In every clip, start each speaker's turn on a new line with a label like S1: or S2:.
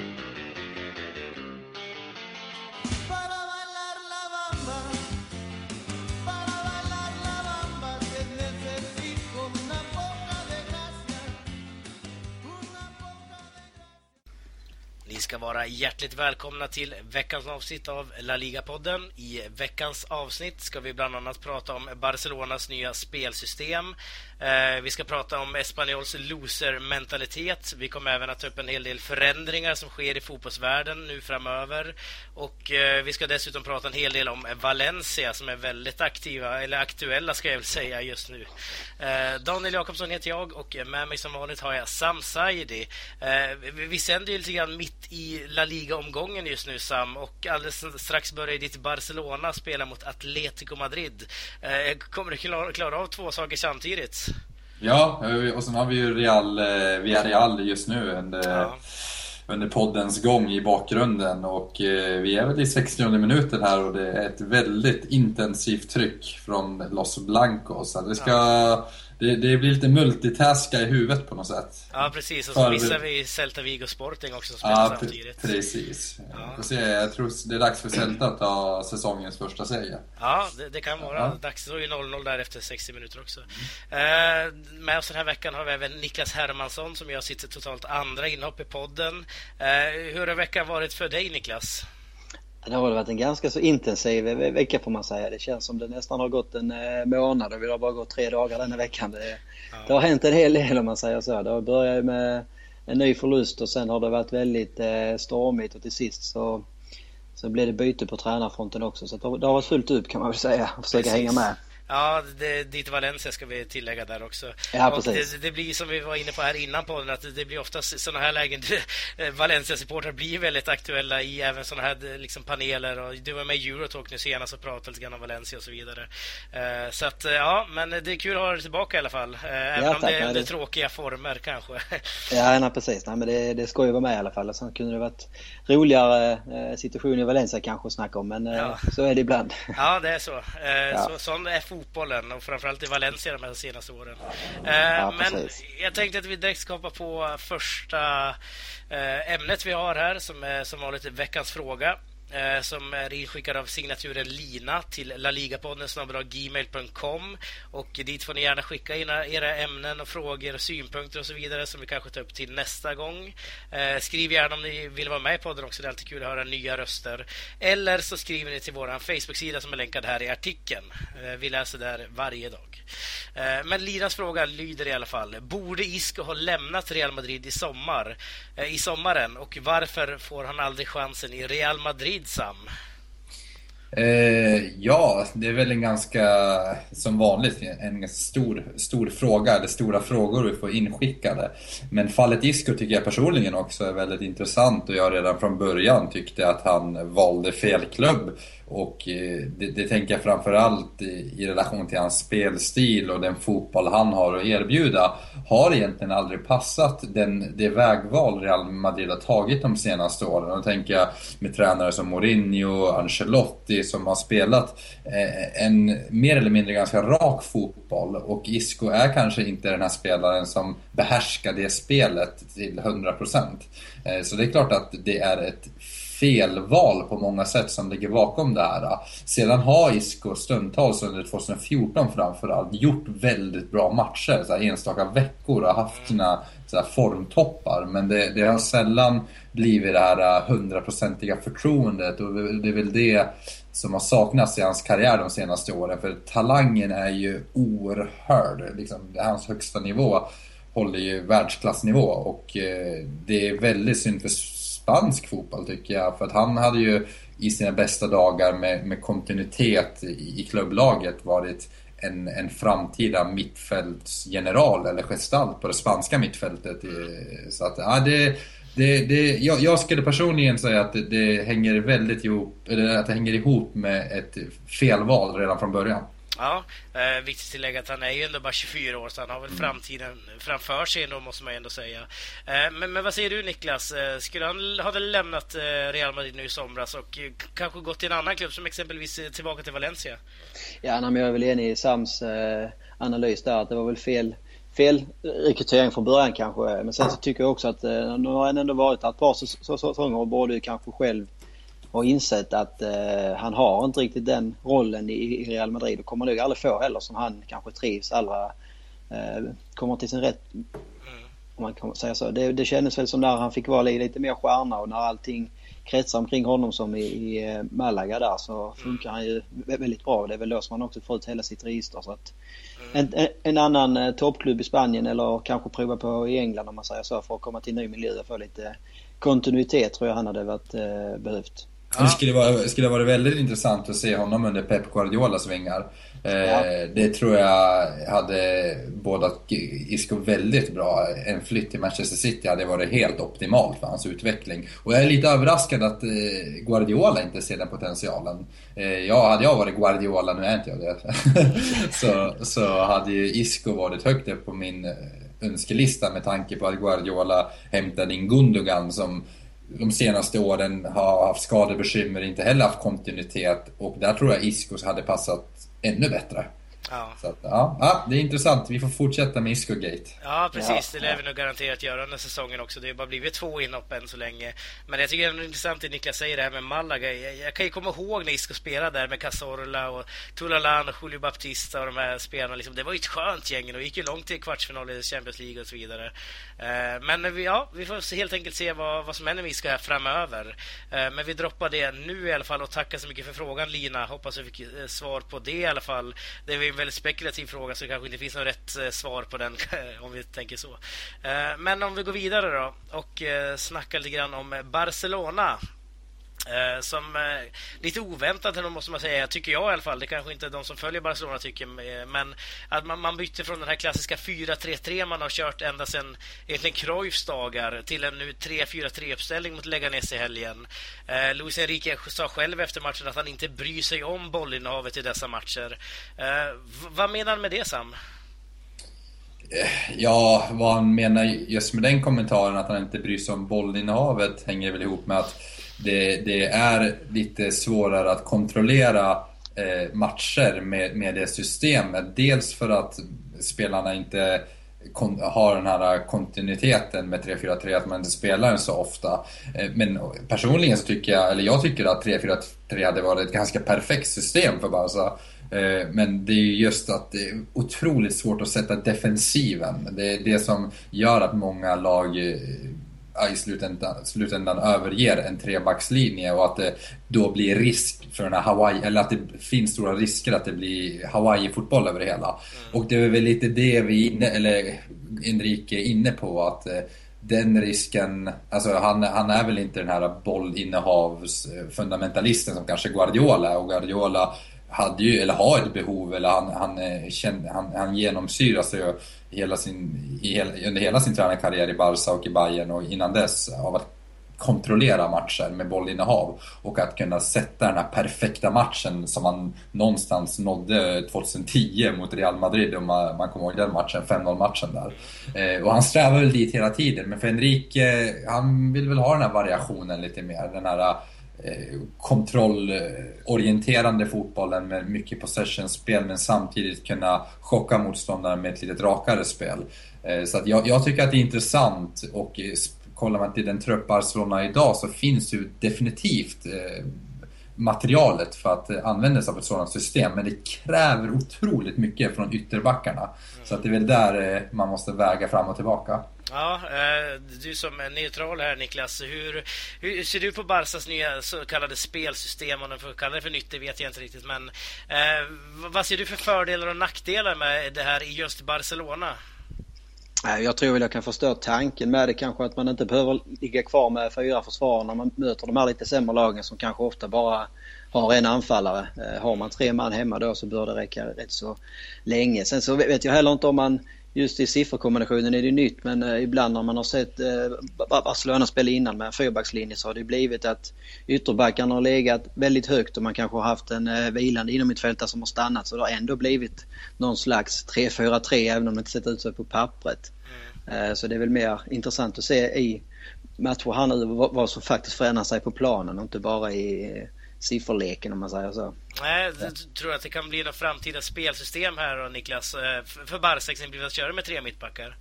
S1: thank you ska vara hjärtligt välkomna till veckans avsnitt av La Liga-podden. I veckans avsnitt ska vi bland annat prata om Barcelonas nya spelsystem. Eh, vi ska prata om Espanyols loser-mentalitet. Vi kommer även att ta upp en hel del förändringar som sker i fotbollsvärlden nu framöver. Och eh, vi ska dessutom prata en hel del om Valencia som är väldigt aktiva, eller aktuella ska jag väl säga just nu. Eh, Daniel Jakobsson heter jag och med mig som vanligt har jag Sam Saidi. Vi sänder ju lite grann mitt i La Liga-omgången just nu, Sam. Och alldeles strax börjar ditt Barcelona spela mot Atletico Madrid. Eh, kommer du klara, klara av två saker samtidigt?
S2: Ja, och sen har vi ju Real, eh, Real just nu under, ja. under poddens gång i bakgrunden. Och eh, vi är väl i 60 minuten här och det är ett väldigt intensivt tryck från Los Blancos. Det ska... Ja det, det, blir lite multitaska i huvudet på något sätt.
S1: Ja, precis. Och så missar vi Celta Vigo Sporting också som spelar ja, samtidigt.
S2: precis. Ja. se, jag tror det är dags för Celta att ta säsongens första seger.
S1: Ja, det, det kan vara ja. dags. Det är ju 0-0 där efter 60 minuter också. Mm. Eh, med oss den här veckan har vi även Niklas Hermansson som gör sitt totalt andra inhopp i podden. Eh, hur har veckan varit för dig, Niklas?
S3: Det har varit en ganska så intensiv vecka får man säga. Det känns som det nästan har gått en eh, månad och vi har bara gått tre dagar denna veckan. Det, ja. det har hänt en hel del om man säger så. Det börjat med en ny förlust och sen har det varit väldigt eh, stormigt och till sist så, så blev det byte på tränarfronten också. Så det har, det har varit fullt upp kan man väl säga och försöka Precis. hänga med.
S1: Ja, det, dit Valencia ska vi tillägga där också.
S3: Ja, precis.
S1: Det, det, blir som vi var inne på här innan podden att det blir oftast sådana här lägen. Valencia-supportrar blir väldigt aktuella i även sådana här liksom, paneler. Och du var med i Eurotalk nu senast och pratade lite grann om Valencia och så vidare. Uh, så att, ja, men det är kul att ha dig tillbaka i alla fall. Uh, även ja, om det är under tråkiga former kanske.
S3: ja, nej, precis. Nej, men det, det ska ju vara med i alla fall. Sen kunde det varit roligare uh, situation i Valencia kanske att snacka om. Men ja. så är det ibland.
S1: ja, det är så. Ja. så sån är fotbollen och framförallt i Valencia de här senaste åren. Ja, men jag tänkte att vi direkt ska hoppa på första eh, ämnet vi har här som är som vanligt veckans fråga. Eh, som är inskickad av signaturen Lina till laligapodden gmail.com och dit får ni gärna skicka in era ämnen och frågor och synpunkter och så vidare som vi kanske tar upp till nästa gång. Eh, skriv gärna om ni vill vara med i podden också, det är alltid kul att höra nya röster. Eller så skriver ni till vår Facebook-sida som är länkad här i artikeln. Eh, vi läser där varje dag. Eh, men Linas fråga lyder i alla fall. Borde Isco ha lämnat Real Madrid i sommar? Eh, I sommaren och varför får han aldrig chansen i Real Madrid Sam?
S2: Eh, ja, det är väl en ganska, som vanligt, en stor, stor fråga, eller stora frågor vi får inskickade. Men fallet Isco tycker jag personligen också är väldigt intressant och jag redan från början tyckte att han valde fel klubb och eh, det, det tänker jag framförallt i, i relation till hans spelstil och den fotboll han har att erbjuda har egentligen aldrig passat den, det vägval Real Madrid har tagit de senaste åren. Och då tänker jag med tränare som Mourinho, Ancelotti som har spelat eh, en mer eller mindre ganska rak fotboll och Isco är kanske inte den här spelaren som behärskar det spelet till 100%. Eh, så det är klart att det är ett felval på många sätt som ligger bakom det här. Sedan har Isco stundtals under 2014 framförallt gjort väldigt bra matcher, så här enstaka veckor och haft sina så här, formtoppar. Men det, det har sällan blivit det här äh, hundraprocentiga förtroendet och det är väl det som har saknats i hans karriär de senaste åren. För talangen är ju oerhörd. Liksom, hans högsta nivå håller ju världsklassnivå och eh, det är väldigt synd för spansk fotboll tycker jag. För att han hade ju i sina bästa dagar med, med kontinuitet i, i klubblaget varit en, en framtida mittfältsgeneral eller gestalt på det spanska mittfältet. Eh, så att, ja, det, det, det, jag, jag skulle personligen säga att det, det, hänger väldigt ihop, eller att det hänger ihop med ett felval redan från början.
S1: Ja, eh, viktigt att tillägga att han är ju ändå bara 24 år så han har väl mm. framtiden framför sig ändå måste man ändå säga. Eh, men, men vad säger du Niklas? Eh, skulle han ha väl lämnat eh, Real Madrid nu i somras och eh, kanske gått till en annan klubb som exempelvis eh, tillbaka till Valencia?
S3: Ja, nej, men jag är väl enig i Sams analys där att det var väl fel fel rekrytering från början kanske. Men sen så tycker jag också att nu har han ändå varit ett par säsonger och borde kanske själv och insett att eh, han har inte riktigt den rollen i, i Real Madrid och kommer nog aldrig få heller som han kanske trivs allra, eh, kommer till sin rätt. Om man kan säga så. Det, det kändes väl som när han fick vara lite mer stjärna och när allting kretsar omkring honom som i, i eh, Malaga där så funkar han ju väldigt bra. Det är väl då som han också får ut hela sitt register. Så att en, en annan eh, toppklubb i Spanien eller kanske prova på i England om man säger så för att komma till en ny miljö och få lite kontinuitet tror jag han hade varit, eh, behövt.
S2: Ja. Det skulle vara, skulle vara väldigt intressant att se honom under Pep Guardiolas vingar. Eh, ja. Det tror jag hade bådat Isco väldigt bra. En flytt till Manchester City hade varit helt optimalt för hans utveckling. Och jag är lite överraskad att eh, Guardiola inte ser den potentialen. Eh, hade jag varit Guardiola, nu är inte jag det, så, så hade ju Isco varit högt upp på min önskelista med tanke på att Guardiola hämtade in Gundogan som de senaste åren har haft skadebekymmer, inte heller haft kontinuitet och där tror jag Iskos hade passat ännu bättre. Ja. Så att, ja, ja, det är intressant. Vi får fortsätta med Isco-gate.
S1: Ja, precis. Ja, det lär vi nog garanterat göra under säsongen också. Det har bara blivit två inhopp än så länge. Men jag tycker det är intressant det Niklas säger det här med Malaga. Jag, jag kan ju komma ihåg när Isco spelade där med Cazorla och Tulalan och Julio Baptista och de här spelarna. Liksom, det var ju ett skönt gäng och gick ju långt till kvartsfinal i Champions League och så vidare. Eh, men ja, vi får helt enkelt se vad, vad som händer med Isco här framöver. Eh, men vi droppar det nu i alla fall och tackar så mycket för frågan Lina. Hoppas vi fick eh, svar på det i alla fall. Det är en väldigt spekulativ fråga så det kanske inte finns något rätt eh, svar på den om vi tänker så. Eh, men om vi går vidare då och eh, snackar lite grann om Barcelona Eh, som eh, lite oväntat måste man säga, tycker jag i alla fall. Det kanske inte de som följer Barcelona tycker, eh, men att man, man bytte från den här klassiska 4-3-3 man har kört ända sedan egentligen Cruyffs dagar till en nu 3-4-3-uppställning mot Leganes i helgen. Eh, Luis Enrique sa själv efter matchen att han inte bryr sig om bollinnehavet i dessa matcher. Eh, vad menar han med det, Sam?
S2: Eh, ja, vad han menar just med den kommentaren att han inte bryr sig om bollinnehavet hänger väl ihop med att det, det är lite svårare att kontrollera eh, matcher med, med det systemet. Dels för att spelarna inte har den här kontinuiteten med 3-4-3, att man inte spelar den så ofta. Eh, men personligen så tycker jag, eller jag tycker att 3-4-3 hade varit ett ganska perfekt system för Barca. Eh, men det är just att det är otroligt svårt att sätta defensiven. Det är det som gör att många lag eh, i slutändan, slutändan överger en trebackslinje och att det då blir risk för den här Hawaii, eller att det finns stora risker att det blir Hawaii-fotboll över det hela. Mm. Och det är väl lite det vi inne, eller Enrique är inne på att eh, den risken, alltså han, han är väl inte den här bollinnehavsfundamentalisten som kanske Guardiola är och Guardiola hade ju, eller har ett behov, eller han, han, eh, han, han genomsyras ju hela sin, under hela sin tränarkarriär i Barca och i Bayern och innan dess av att kontrollera matcher med bollinnehav och att kunna sätta den här perfekta matchen som man någonstans nådde 2010 mot Real Madrid om man, man kommer ihåg den matchen, 5-0 matchen där. Eh, och han strävar väl dit hela tiden men för Enrique, han vill väl ha den här variationen lite mer, den här Eh, kontrollorienterande fotbollen med mycket possession-spel men samtidigt kunna chocka motståndaren med ett lite rakare spel. Eh, så att jag, jag, tycker att det är intressant och kollar man till den trupp Barcelona idag så finns ju definitivt eh, materialet för att använda sig av ett sådant system. Men det kräver otroligt mycket från ytterbackarna. Mm. Så att det är väl där man måste väga fram och tillbaka.
S1: Ja, eh, du som är neutral här Niklas, hur, hur ser du på Barsas nya så kallade spelsystem? Om de får kalla det för nytt, det vet jag inte riktigt. Men eh, vad ser du för fördelar och nackdelar med det här i just Barcelona?
S3: Eh, jag tror väl jag kan förstå tanken med det kanske att man inte behöver ligga kvar med fyra försvarare när man möter de här lite sämre lagen som kanske ofta bara har en anfallare. Eh, har man tre man hemma då så bör det räcka rätt så länge. Sen så vet jag heller inte om man just i sifferkombinationen är det nytt men eh, ibland när man har sett eh, Barcelona spela innan med en fyrbackslinje så har det blivit att ytterbackarna har legat väldigt högt och man kanske har haft en eh, vilande inomhittfältare som har stannat så det har ändå blivit någon slags 3-4-3 även om det inte sett ut så på pappret. Mm. Så det är väl mer intressant att se i matcher här nu vad som faktiskt förändrar sig på planen och inte bara i sifferleken om man säger så.
S1: Nej, jag tror att det kan bli något framtida spelsystem här då, Niklas, eh, för Barca exempelvis att köra med tre mittbackar?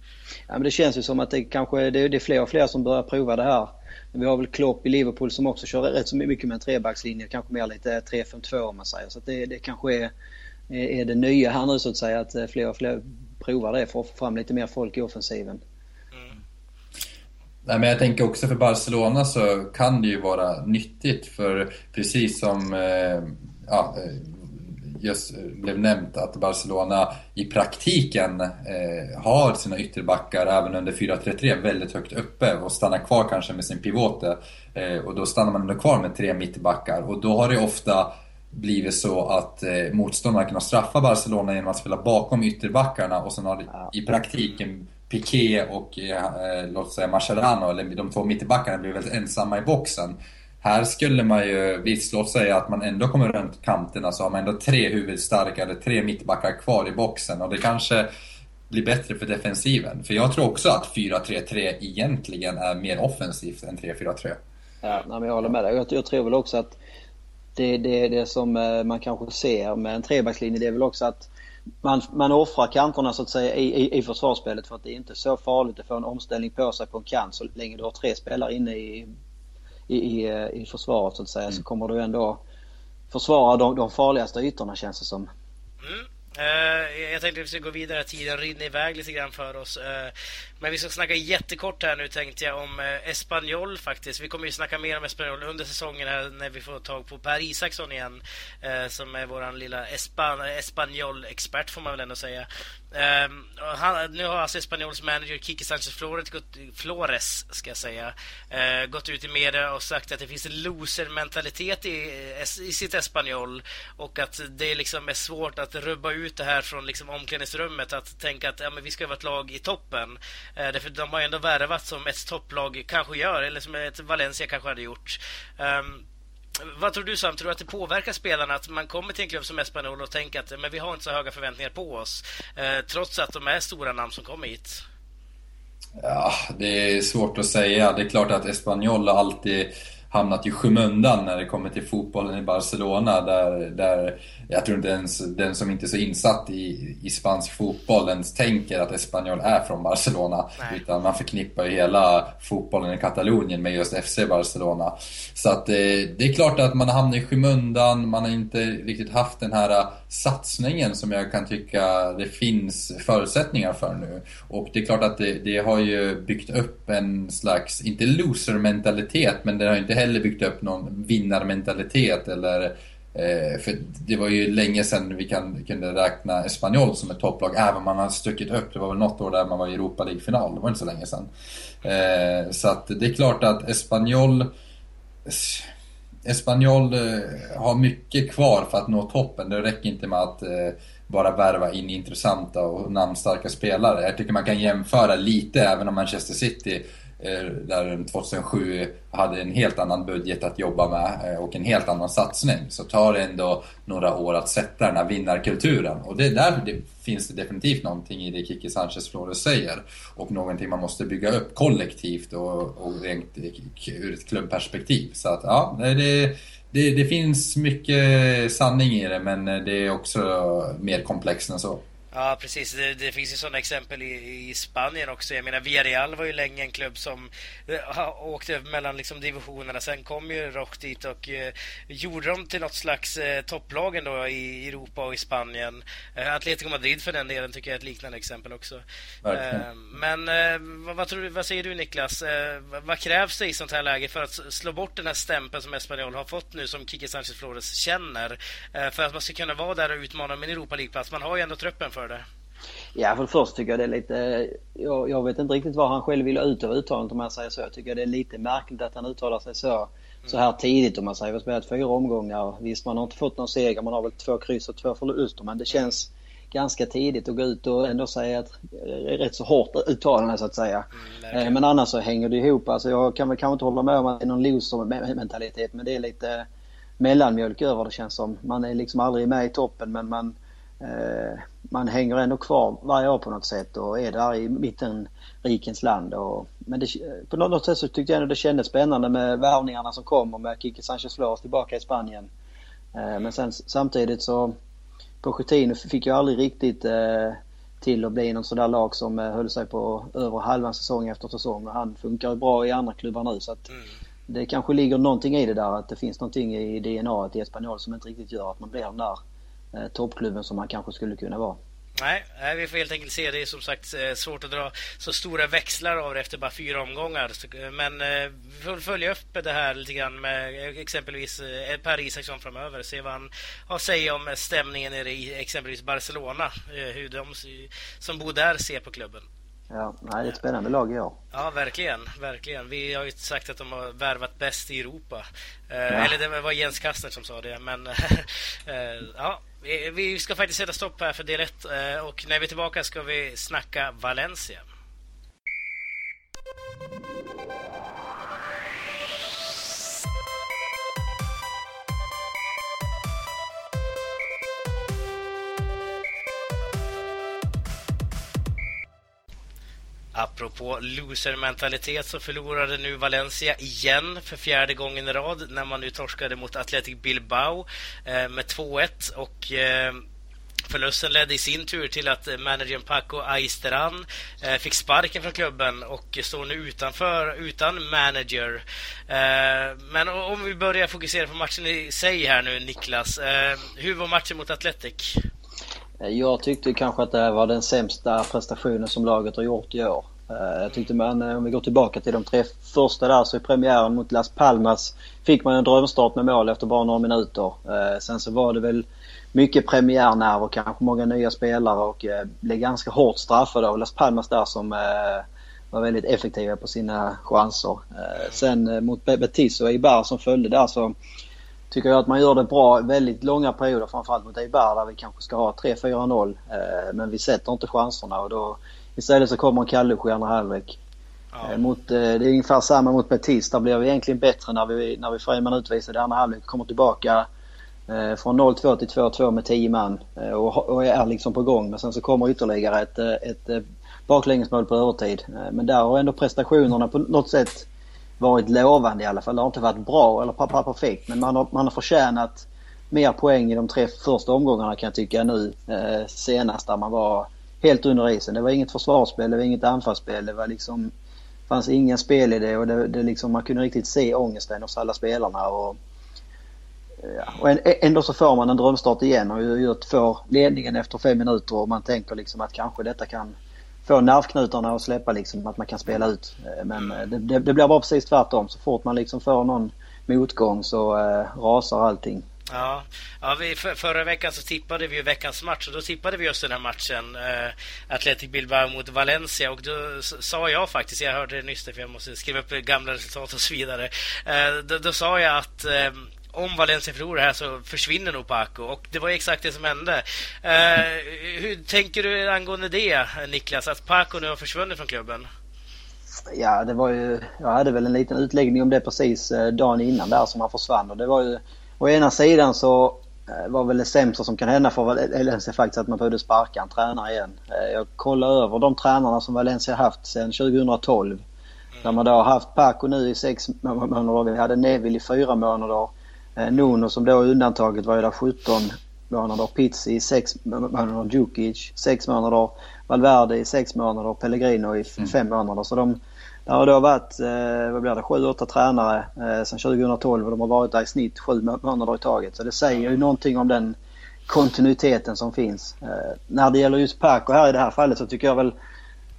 S3: Ja, men det känns ju som att det kanske det är fler och fler som börjar prova det här. Vi har väl Klopp i Liverpool som också kör rätt så mycket med en trebackslinje, kanske mer lite 3-5-2 om man säger. Så det, det kanske är, är det nya här nu så att säga, att fler och fler provar det för att få fram lite mer folk i offensiven.
S2: Nej, men jag tänker också för Barcelona så kan det ju vara nyttigt för precis som eh, ja, eh, just blev nämnt att Barcelona i praktiken eh, har sina ytterbackar även under 4-3-3 väldigt högt uppe och stannar kvar kanske med sin pivote. Eh, och då stannar man ändå kvar med tre mittbackar och då har det ofta blivit så att eh, motståndarna kunnat straffa Barcelona genom att spela bakom ytterbackarna och sen har det i praktiken Piqué och eh, låt säga Mascherano, eller de två mittbackarna, blir väldigt ensamma i boxen. Här skulle man ju, visst låt säga att man ändå kommer runt kanterna så har man ändå tre huvudstarka eller tre mittbackar kvar i boxen och det kanske blir bättre för defensiven. För jag tror också att 4-3-3 egentligen är mer offensivt än 3-4-3.
S3: Ja, men jag håller med dig. Jag, jag tror väl också att det, det, det som eh, man kanske ser med en trebackslinje det är väl också att man, man offrar kanterna så att säga i, i, i försvarsspelet för att det är inte så farligt att få en omställning på sig på en kant så länge du har tre spelare inne i, i, i, i försvaret så att säga mm. så kommer du ändå försvara de, de farligaste ytorna känns det som.
S1: Mm. Uh, jag tänkte att vi ska gå vidare, tiden rinner iväg lite grann för oss. Uh, men vi ska snacka jättekort här nu tänkte jag om eh, Espanyol faktiskt. Vi kommer ju snacka mer om Espanyol under säsongen här när vi får tag på Per Isaksson igen. Eh, som är våran lilla Espan Espanyol-expert får man väl ändå säga. Ehm, han, nu har alltså Espanyols manager Kiki Sanchez Flores, gått, Flores ska jag säga, eh, gått ut i media och sagt att det finns en loser-mentalitet i, i sitt Espanyol och att det liksom är svårt att rubba ut det här från liksom omklädningsrummet att tänka att ja, men vi ska vara ett lag i toppen. Eh, därför de har ju ändå värvat som ett topplag kanske gör, eller som ett Valencia kanske hade gjort. Um, vad tror du Sam? Tror du att det påverkar spelarna att man kommer till en klubb som Espanyol och tänker att men vi har inte så höga förväntningar på oss eh, trots att de är stora namn som kommer hit?
S2: Ja, det är svårt att säga. Det är klart att Espanyol alltid hamnat i skymundan när det kommer till fotbollen i Barcelona. Där, där jag tror inte ens den som inte är så insatt i, i spansk fotboll ens tänker att Espanyol är från Barcelona. Nej. Utan man förknippar ju hela fotbollen i Katalonien med just FC Barcelona. Så att eh, det är klart att man har hamnat i skymundan, man har inte riktigt haft den här satsningen som jag kan tycka det finns förutsättningar för nu. Och det är klart att det, det har ju byggt upp en slags, inte loser-mentalitet, men det har inte heller byggt upp någon vinnarmentalitet eller eh, för det var ju länge sedan vi kan, kunde räkna Espanyol som ett topplag, även om man har stuckit upp. Det var väl något år där man var i Europa League-final, det var inte så länge sedan. Eh, så att det är klart att Espanyol Espanyol eh, har mycket kvar för att nå toppen. Det räcker inte med att eh, bara värva in intressanta och namnstarka spelare. Jag tycker man kan jämföra lite, även om Manchester City Eh, där 2007 hade en helt annan budget att jobba med eh, och en helt annan satsning så tar det ändå några år att sätta den här vinnarkulturen. Och det är där det finns det definitivt någonting i det Kiki Sanchez Flores säger och någonting man måste bygga upp kollektivt och, och rent ur ett klubbperspektiv. Så att ja, det, det, det finns mycket sanning i det men eh, det är också mer komplext än så.
S1: Ja, precis. Det, det, finns ju sådana exempel i, i Spanien också. Jag menar, Villarreal var ju länge en klubb som uh, åkte mellan liksom, divisionerna. Sen kom ju Rock dit och uh, gjorde dem till något slags uh, topplag ändå i Europa och i Spanien. Uh, Atletico Madrid för den delen tycker jag är ett liknande exempel också. men vad, vad, tror du, vad säger du Niklas? vad krävs det i sånt här läge för att slå bort den här stämpeln som Espanyol har fått nu, som Kike Sanchez Flores känner? för att man ska kunna vara där och utmana om en Europa League-plats. Man har ju ändå truppen för det?
S3: Ja, för det första tycker jag det är lite... Jag, jag vet inte riktigt vad han själv vill ha ut av uttalandet om man säger så. Jag tycker det är lite märkligt att han uttalar sig så, så här tidigt om man säger. Vi har spelat fyra omgångar. Visst, man har inte fått någon seger. Man har väl två kryss och två förluster. Men det känns ganska tidigt att gå ut och ändå säga ett rätt så hårt uttalande så att säga. Mm, men annars så hänger det ihop. Alltså jag kan väl kanske inte hålla med om att det är någon loser-mentalitet men det är lite mellanmjölk över det känns som. Man är liksom aldrig med i toppen men man man hänger ändå kvar varje år på något sätt och är där i mitten rikens land. Och, men det, på något sätt så tyckte jag ändå det kändes spännande med värvningarna som kom och med Kike Sanchez Flores tillbaka i Spanien. Men sen samtidigt så Pochettino fick ju aldrig riktigt eh, till att bli någon sån där lag som eh, höll sig på över halva säsong efter säsong. Och han funkar ju bra i andra klubbar nu så att mm. det kanske ligger någonting i det där att det finns någonting i DNA i Espanyol som inte riktigt gör att man blir den där eh, toppklubben som han kanske skulle kunna vara.
S1: Nej, vi får helt enkelt se. Det är som sagt eh, svårt att dra så stora växlar av det efter bara fyra omgångar. Eh, men eh, vi får följa upp det här lite grann med exempelvis Per Isaksson framöver. Se vad han har att säga om stämningen nere i exempelvis Barcelona. Hur de som bor där ser på klubben.
S3: Ja, det är ett spännande lag i år.
S1: Ja, verkligen. verkligen. Vi har ju sagt att de har värvat bäst i Europa. Ja. Eller det var Jens Kastner som sa det. Men ja, vi ska faktiskt sätta stopp här för del 1 eh, och när vi är tillbaka ska vi snacka Valencia. Apropå losermentalitet, så förlorade nu Valencia igen för fjärde gången i rad när man nu torskade mot Athletic Bilbao eh, med 2-1 och eh, Förlusten ledde i sin tur till att eh, managern Paco Aisteran fick sparken från klubben och står nu utanför, utan manager. Men om vi börjar fokusera på matchen i sig här nu, Niklas. Hur var matchen mot Athletic?
S3: Eh, jag tyckte kanske att det här var den sämsta prestationen som laget har gjort i år. Eh, jag tyckte man, eh, om vi går tillbaka till de tre första där, så i premiären mot Las Palmas fick man en drömstart med mål efter bara några minuter. Sen så var det väl mycket premiärnerver, och kanske många nya spelare och blev ganska hårt straffade av Las Palmas där som var väldigt effektiva på sina chanser. Sen mot Betis och Ibar som följde där så tycker jag att man gör det bra väldigt långa perioder framförallt mot Eibar där vi kanske ska ha 3-4-0. Men vi sätter inte chanserna och då istället så kommer en kalldusch i andra halvlek. Ja. Eh, mot, eh, det är ungefär samma mot Betis. Där blir vi egentligen bättre när vi, när vi får en man utvisad i andra halvlek. Kommer tillbaka eh, från 0-2 till 2-2 med 10 man och, och är liksom på gång. Men sen så kommer ytterligare ett, ett, ett baklängesmål på övertid. Men där har ändå prestationerna på något sätt varit lovande i alla fall. Det har inte varit bra eller perfekt men man har, man har förtjänat mer poäng i de tre första omgångarna kan jag tycka nu eh, senast där man var helt under isen. Det var inget försvarsspel, det var inget anfallsspel. Det var liksom, fanns ingen spelidé och det, det liksom, man kunde riktigt se ångesten hos alla spelarna. Och, ja, och ändå så får man en drömstart igen och får ledningen efter fem minuter och man tänker liksom att kanske detta kan få nervknutarna att släppa liksom, att man kan spela ut. Eh, men eh, det, det, det blir bara precis tvärtom. Så fort man liksom får någon motgång så eh, rasar allting.
S1: Ja, ja vi, för, förra veckan så tippade vi ju veckans match och då tippade vi just den här matchen eh, Atletic Bilbao mot Valencia och då sa jag faktiskt, jag hörde det nyss för jag måste skriva upp gamla resultat och så vidare. Eh, då, då, sa jag att eh, om Valencia förlorar här så försvinner nog Paco och det var exakt det som hände. Eh, hur tänker du angående det Niklas, att Paco nu har försvunnit från klubben?
S3: Ja, det var ju, jag hade väl en liten utläggning om det precis eh, dagen innan där som han försvann och det var ju Å ena sidan så eh, var väl det sämsta som kan hända för Valencia faktiskt att man behövde sparka en tränare igen. Eh, jag kollade över de tränarna som Valencia haft sedan 2012. Mm. Där man då har haft Paco nu i sex månader, vi hade Neville i fyra månader. Eh, Nuno som då undantaget var ju där 17 månader. Pizzi i sex månader. Djukic sex månader. Valverde i sex månader. Pellegrino i mm. fem månader. Så de det har då varit, eh, vad blir det, sju, åtta tränare eh, sedan 2012 och de har varit där i snitt sju månader i taget. Så det säger ju någonting om den kontinuiteten som finns. Eh, när det gäller just Paco här i det här fallet så tycker jag väl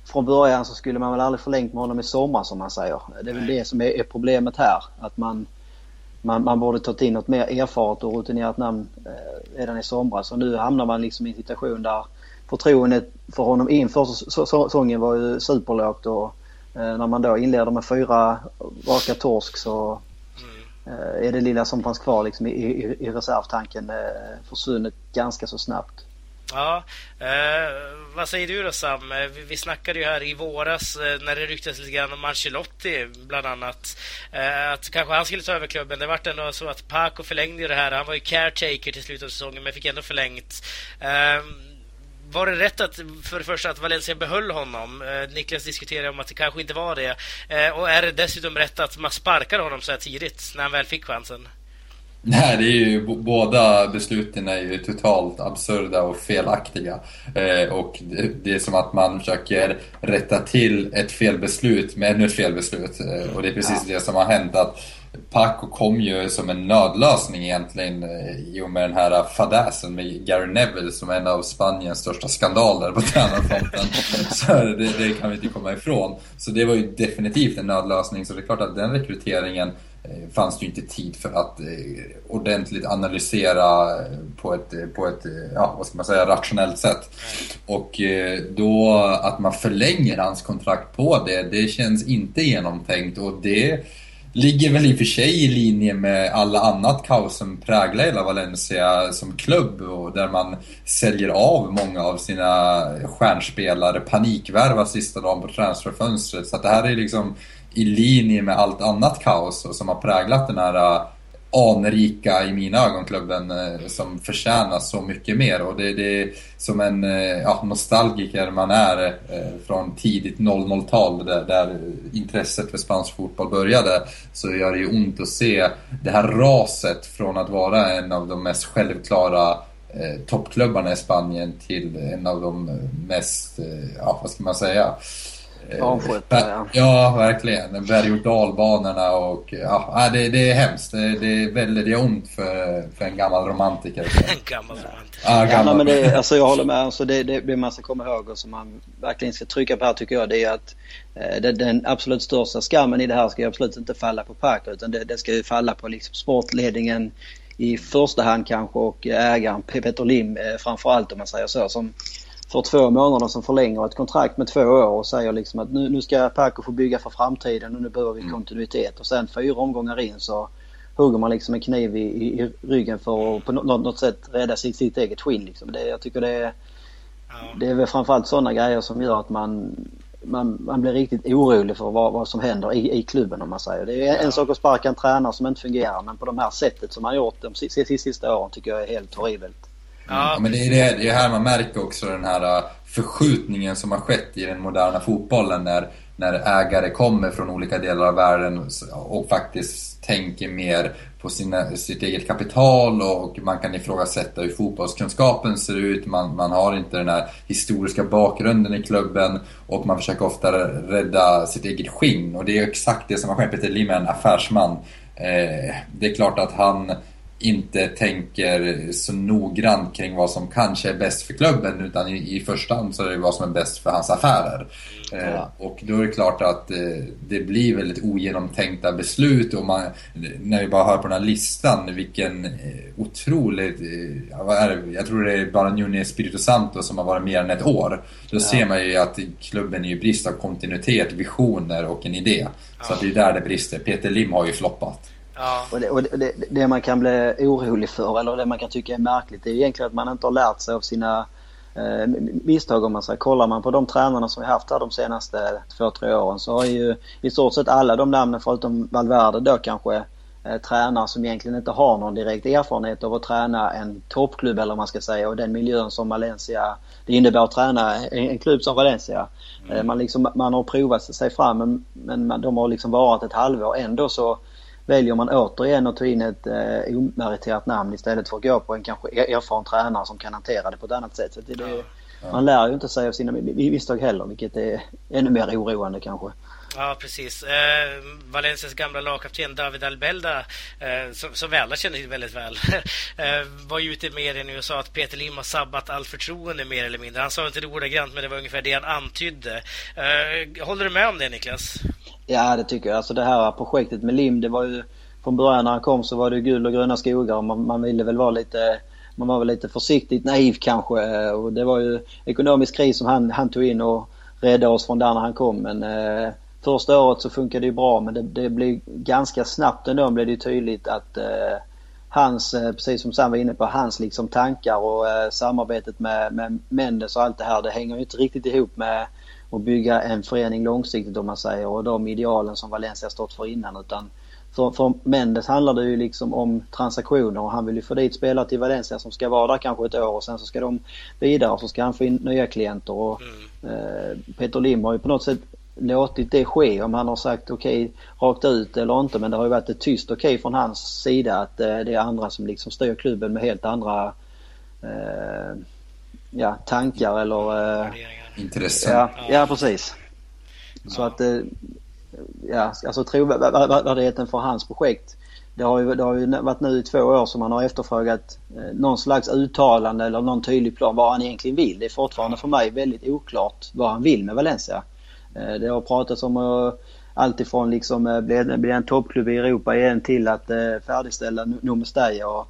S3: från början så skulle man väl aldrig förlängt med honom i sommar som man säger. Det är väl det som är, är problemet här. Att man, man, man borde tagit in något mer erfaret och rutinerat namn eh, redan i somras. Så nu hamnar man liksom i en situation där förtroendet för honom inför säsongen var ju superlågt och Eh, när man då inleder med fyra raka torsk så mm. är det lilla som fanns kvar liksom i, i, i reservtanken eh, försvunnit ganska så snabbt.
S1: Ja, eh, vad säger du då Sam? Eh, vi, vi snackade ju här i våras eh, när det ryktades lite grann om Ancelotti bland annat. Eh, att kanske han skulle ta över klubben. Det vart ändå så att Paco förlängde det här. Han var ju caretaker till slutet av säsongen men fick ändå förlängt. Eh, var det rätt att, för det första, att Valencia behöll honom? Eh, Niklas diskuterade om att det kanske inte var det. Eh, och är det dessutom rätt att man sparkade honom så här tidigt, när han väl fick chansen?
S2: Nej, det är ju, båda besluten är ju totalt absurda och felaktiga. Eh, och det, det, är som att man försöker rätta till ett felbeslut med ännu ett felbeslut. Eh, och det är precis ja. det som har hänt. att Paco kom ju som en nödlösning egentligen eh, i och med den här fadäsen med Gary Neville som är en av Spaniens största skandaler på tränarfronten. så det, det, kan vi inte komma ifrån. Så det var ju definitivt en nödlösning. Så det är klart att den rekryteringen fanns det ju inte tid för att eh, ordentligt analysera på ett, på ett ja, vad ska man säga, rationellt sätt. Och eh, då att man förlänger hans kontrakt på det, det känns inte genomtänkt och det ligger väl i och för sig i linje med alla annat kaos som präglar hela Valencia som klubb och där man säljer av många av sina stjärnspelare, panikvärvar sista dagen på transferfönstret. Så att det här är liksom i linje med allt annat kaos som har präglat den här äh, anrika, i mina ögon, klubben äh, som förtjänar så mycket mer. Och det, det är som en äh, ja, nostalgiker man är från tidigt 00-tal där, där, intresset för spansk fotboll började så gör det ju ont att se det här raset från att vara en av de mest självklara eh, toppklubbarna i Spanien till en av de mest, ja vad ska man säga, Eh, ja. Ja, verkligen. Berg och dalbanorna och ja, det, det är hemskt. Det, det är väldigt det är ont för, för en gammal romantiker.
S1: en gammal romantiker.
S3: Ja, gammal. ja men det, alltså, jag håller med. Alltså, det, det, det man ska komma ihåg och som man verkligen ska trycka på här tycker jag det är att eh, det, den absolut största skammen i det här ska ju absolut inte falla på Parker utan det, det ska ju falla på liksom sportledningen i första hand kanske och ägaren Peter Lim eh, framförallt om man säger så som för två månader som förlänger ett kontrakt med två år och säger liksom att nu, nu ska Paco få bygga för framtiden och nu behöver vi mm. kontinuitet. Och sen fyra omgångar in så hugger man liksom en kniv i, i, i ryggen för att på något, något sätt rädda sitt, sitt eget skinn. Liksom. Det, jag tycker det är, det är väl framförallt sådana grejer som gör att man, man, man blir riktigt orolig för vad, vad som händer i, i klubben om man säger. Det är en ja. sak att sparka en tränare som inte fungerar men på de här sättet som man gjort de sista, sista åren tycker jag är helt horribelt.
S2: Ja, men det är, det, det är här man märker också den här äh, förskjutningen som har skett i den moderna fotbollen när, när ägare kommer från olika delar av världen och faktiskt tänker mer på sina, sitt eget kapital och man kan ifrågasätta hur fotbollskunskapen ser ut. Man, man har inte den här historiska bakgrunden i klubben och man försöker ofta rädda sitt eget skinn. Och det är exakt det som har skett. Peter Lim är en affärsman. Eh, det är klart att han inte tänker så noggrant kring vad som kanske är bäst för klubben utan i, i första hand så är det vad som är bäst för hans affärer. Ja. Eh, och då är det klart att eh, det blir väldigt ogenomtänkta beslut och man, när vi bara hör på den här listan vilken eh, otroligt, eh, jag tror det är bara Nune Spirito Santo som har varit mer än ett år. Då ja. ser man ju att klubben är i brist av kontinuitet, visioner och en idé. Ja. Så det är där det brister. Peter Lim har ju floppat.
S3: Ja. Och, det, och det, det, man kan bli orolig för eller det man kan tycka är märkligt det är egentligen att man inte har lärt sig av sina eh, misstag om man säger. Kollar man på de tränarna som vi haft här de senaste två, tre åren så har ju i stort sett alla de namnen förutom Valverde då kanske eh, tränare som egentligen inte har någon direkt erfarenhet av att träna en toppklubb eller vad man ska säga och den miljön som Valencia det innebär att träna en, en klubb som Valencia. Mm. Eh, man, liksom, man har provat sig fram men, men de har liksom varit ett halvår ändå så väljer man återigen att ta in ett eh, omeriterat namn istället för att gå på en kanske erfaren tränare som kan hantera det på ett annat sätt. Så det, det, ja. Man lär ju inte sig av sina misstag heller vilket är ännu mer oroande kanske.
S1: Ja, precis. Eh, Valencias gamla lagkapten David Albelda, eh, som, som vi alla känner till väldigt väl, eh, var ju ute i media nu och sa att Peter Lim har sabbat allt förtroende mer eller mindre. Han sa inte det ordagrant, men det var ungefär det han antydde. Eh, håller du med om det, Niklas?
S3: Ja, det tycker jag. Alltså det här projektet med Lim, det var ju från början när han kom så var det guld och gröna skogar man, man ville väl vara lite man var väl lite försiktigt naiv kanske och det var ju ekonomisk kris som han, han tog in och räddade oss från där när han kom men eh, första året så funkade det ju bra men det, det blev ganska snabbt ändå blev det tydligt att eh, hans, eh, precis som Sam var inne på, hans liksom tankar och eh, samarbetet med, med Mendes och allt det här. Det hänger ju inte riktigt ihop med att bygga en förening långsiktigt om man säger och de idealen som Valencia stått för innan utan för, för Mendes handlar det ju liksom om transaktioner och han vill ju få dit spelare till Valencia som ska vara där kanske ett år och sen så ska de vidare och så ska han få in nya klienter. Och, mm. eh, Peter Lim har ju på något sätt låtit det ske om han har sagt okej okay, rakt ut eller inte men det har ju varit ett tyst okej okay från hans sida att eh, det är andra som liksom styr klubben med helt andra eh, ja, tankar eller
S2: eh, intressen.
S3: Ja, ja precis. Så att eh, ja, alltså trovärdigheten för hans projekt. Det har, ju, det har ju varit nu i två år som han har efterfrågat eh, någon slags uttalande eller någon tydlig plan vad han egentligen vill. Det är fortfarande för mig väldigt oklart vad han vill med Valencia. Eh, det har pratats om alltifrån liksom bli, bli en toppklubb i Europa igen till att färdigställa Nomestaja och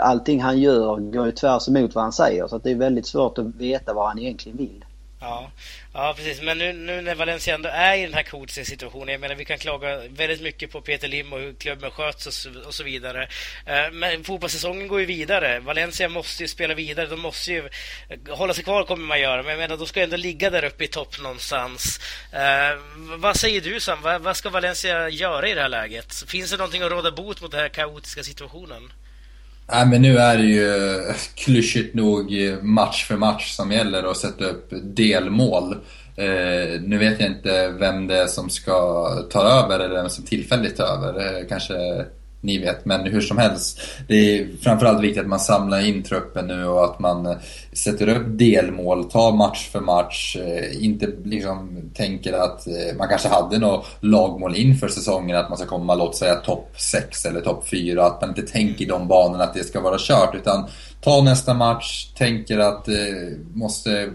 S3: allting han gör går ju tvärs emot vad han säger så det är väldigt svårt att veta vad han egentligen vill.
S1: Ja, ja precis. Men nu, nu när Valencia ändå är i den här coaching-situationen. Jag menar, vi kan klaga väldigt mycket på Peter Lim och hur klubben sköts och så, och så vidare. Eh, men fotbollssäsongen går ju vidare. Valencia måste ju spela vidare. De måste ju eh, hålla sig kvar kommer man göra. Men jag menar, de ska ändå ligga där uppe i topp någonstans. Eh, vad säger du Sam? Vad ska Valencia göra i det här läget? Finns det någonting att råda bot mot den här kaotiska situationen?
S2: Nej men nu är det ju eh, klyschigt nog eh, match för match som gäller och sätta upp delmål. Eh, nu vet jag inte vem det är som ska ta över eller vem som tillfälligt tar över. Eh, kanske ni vet. Men hur som helst, det är framförallt viktigt att man samlar in truppen nu och att man eh, sätter upp delmål, tar match för match. Eh, inte liksom tänker att eh, man kanske hade något lagmål inför säsongen, att man ska komma, låt säga topp 6 eller topp 4. Att man inte tänker i de banorna att det ska vara kört. Utan ta nästa match, tänker att måste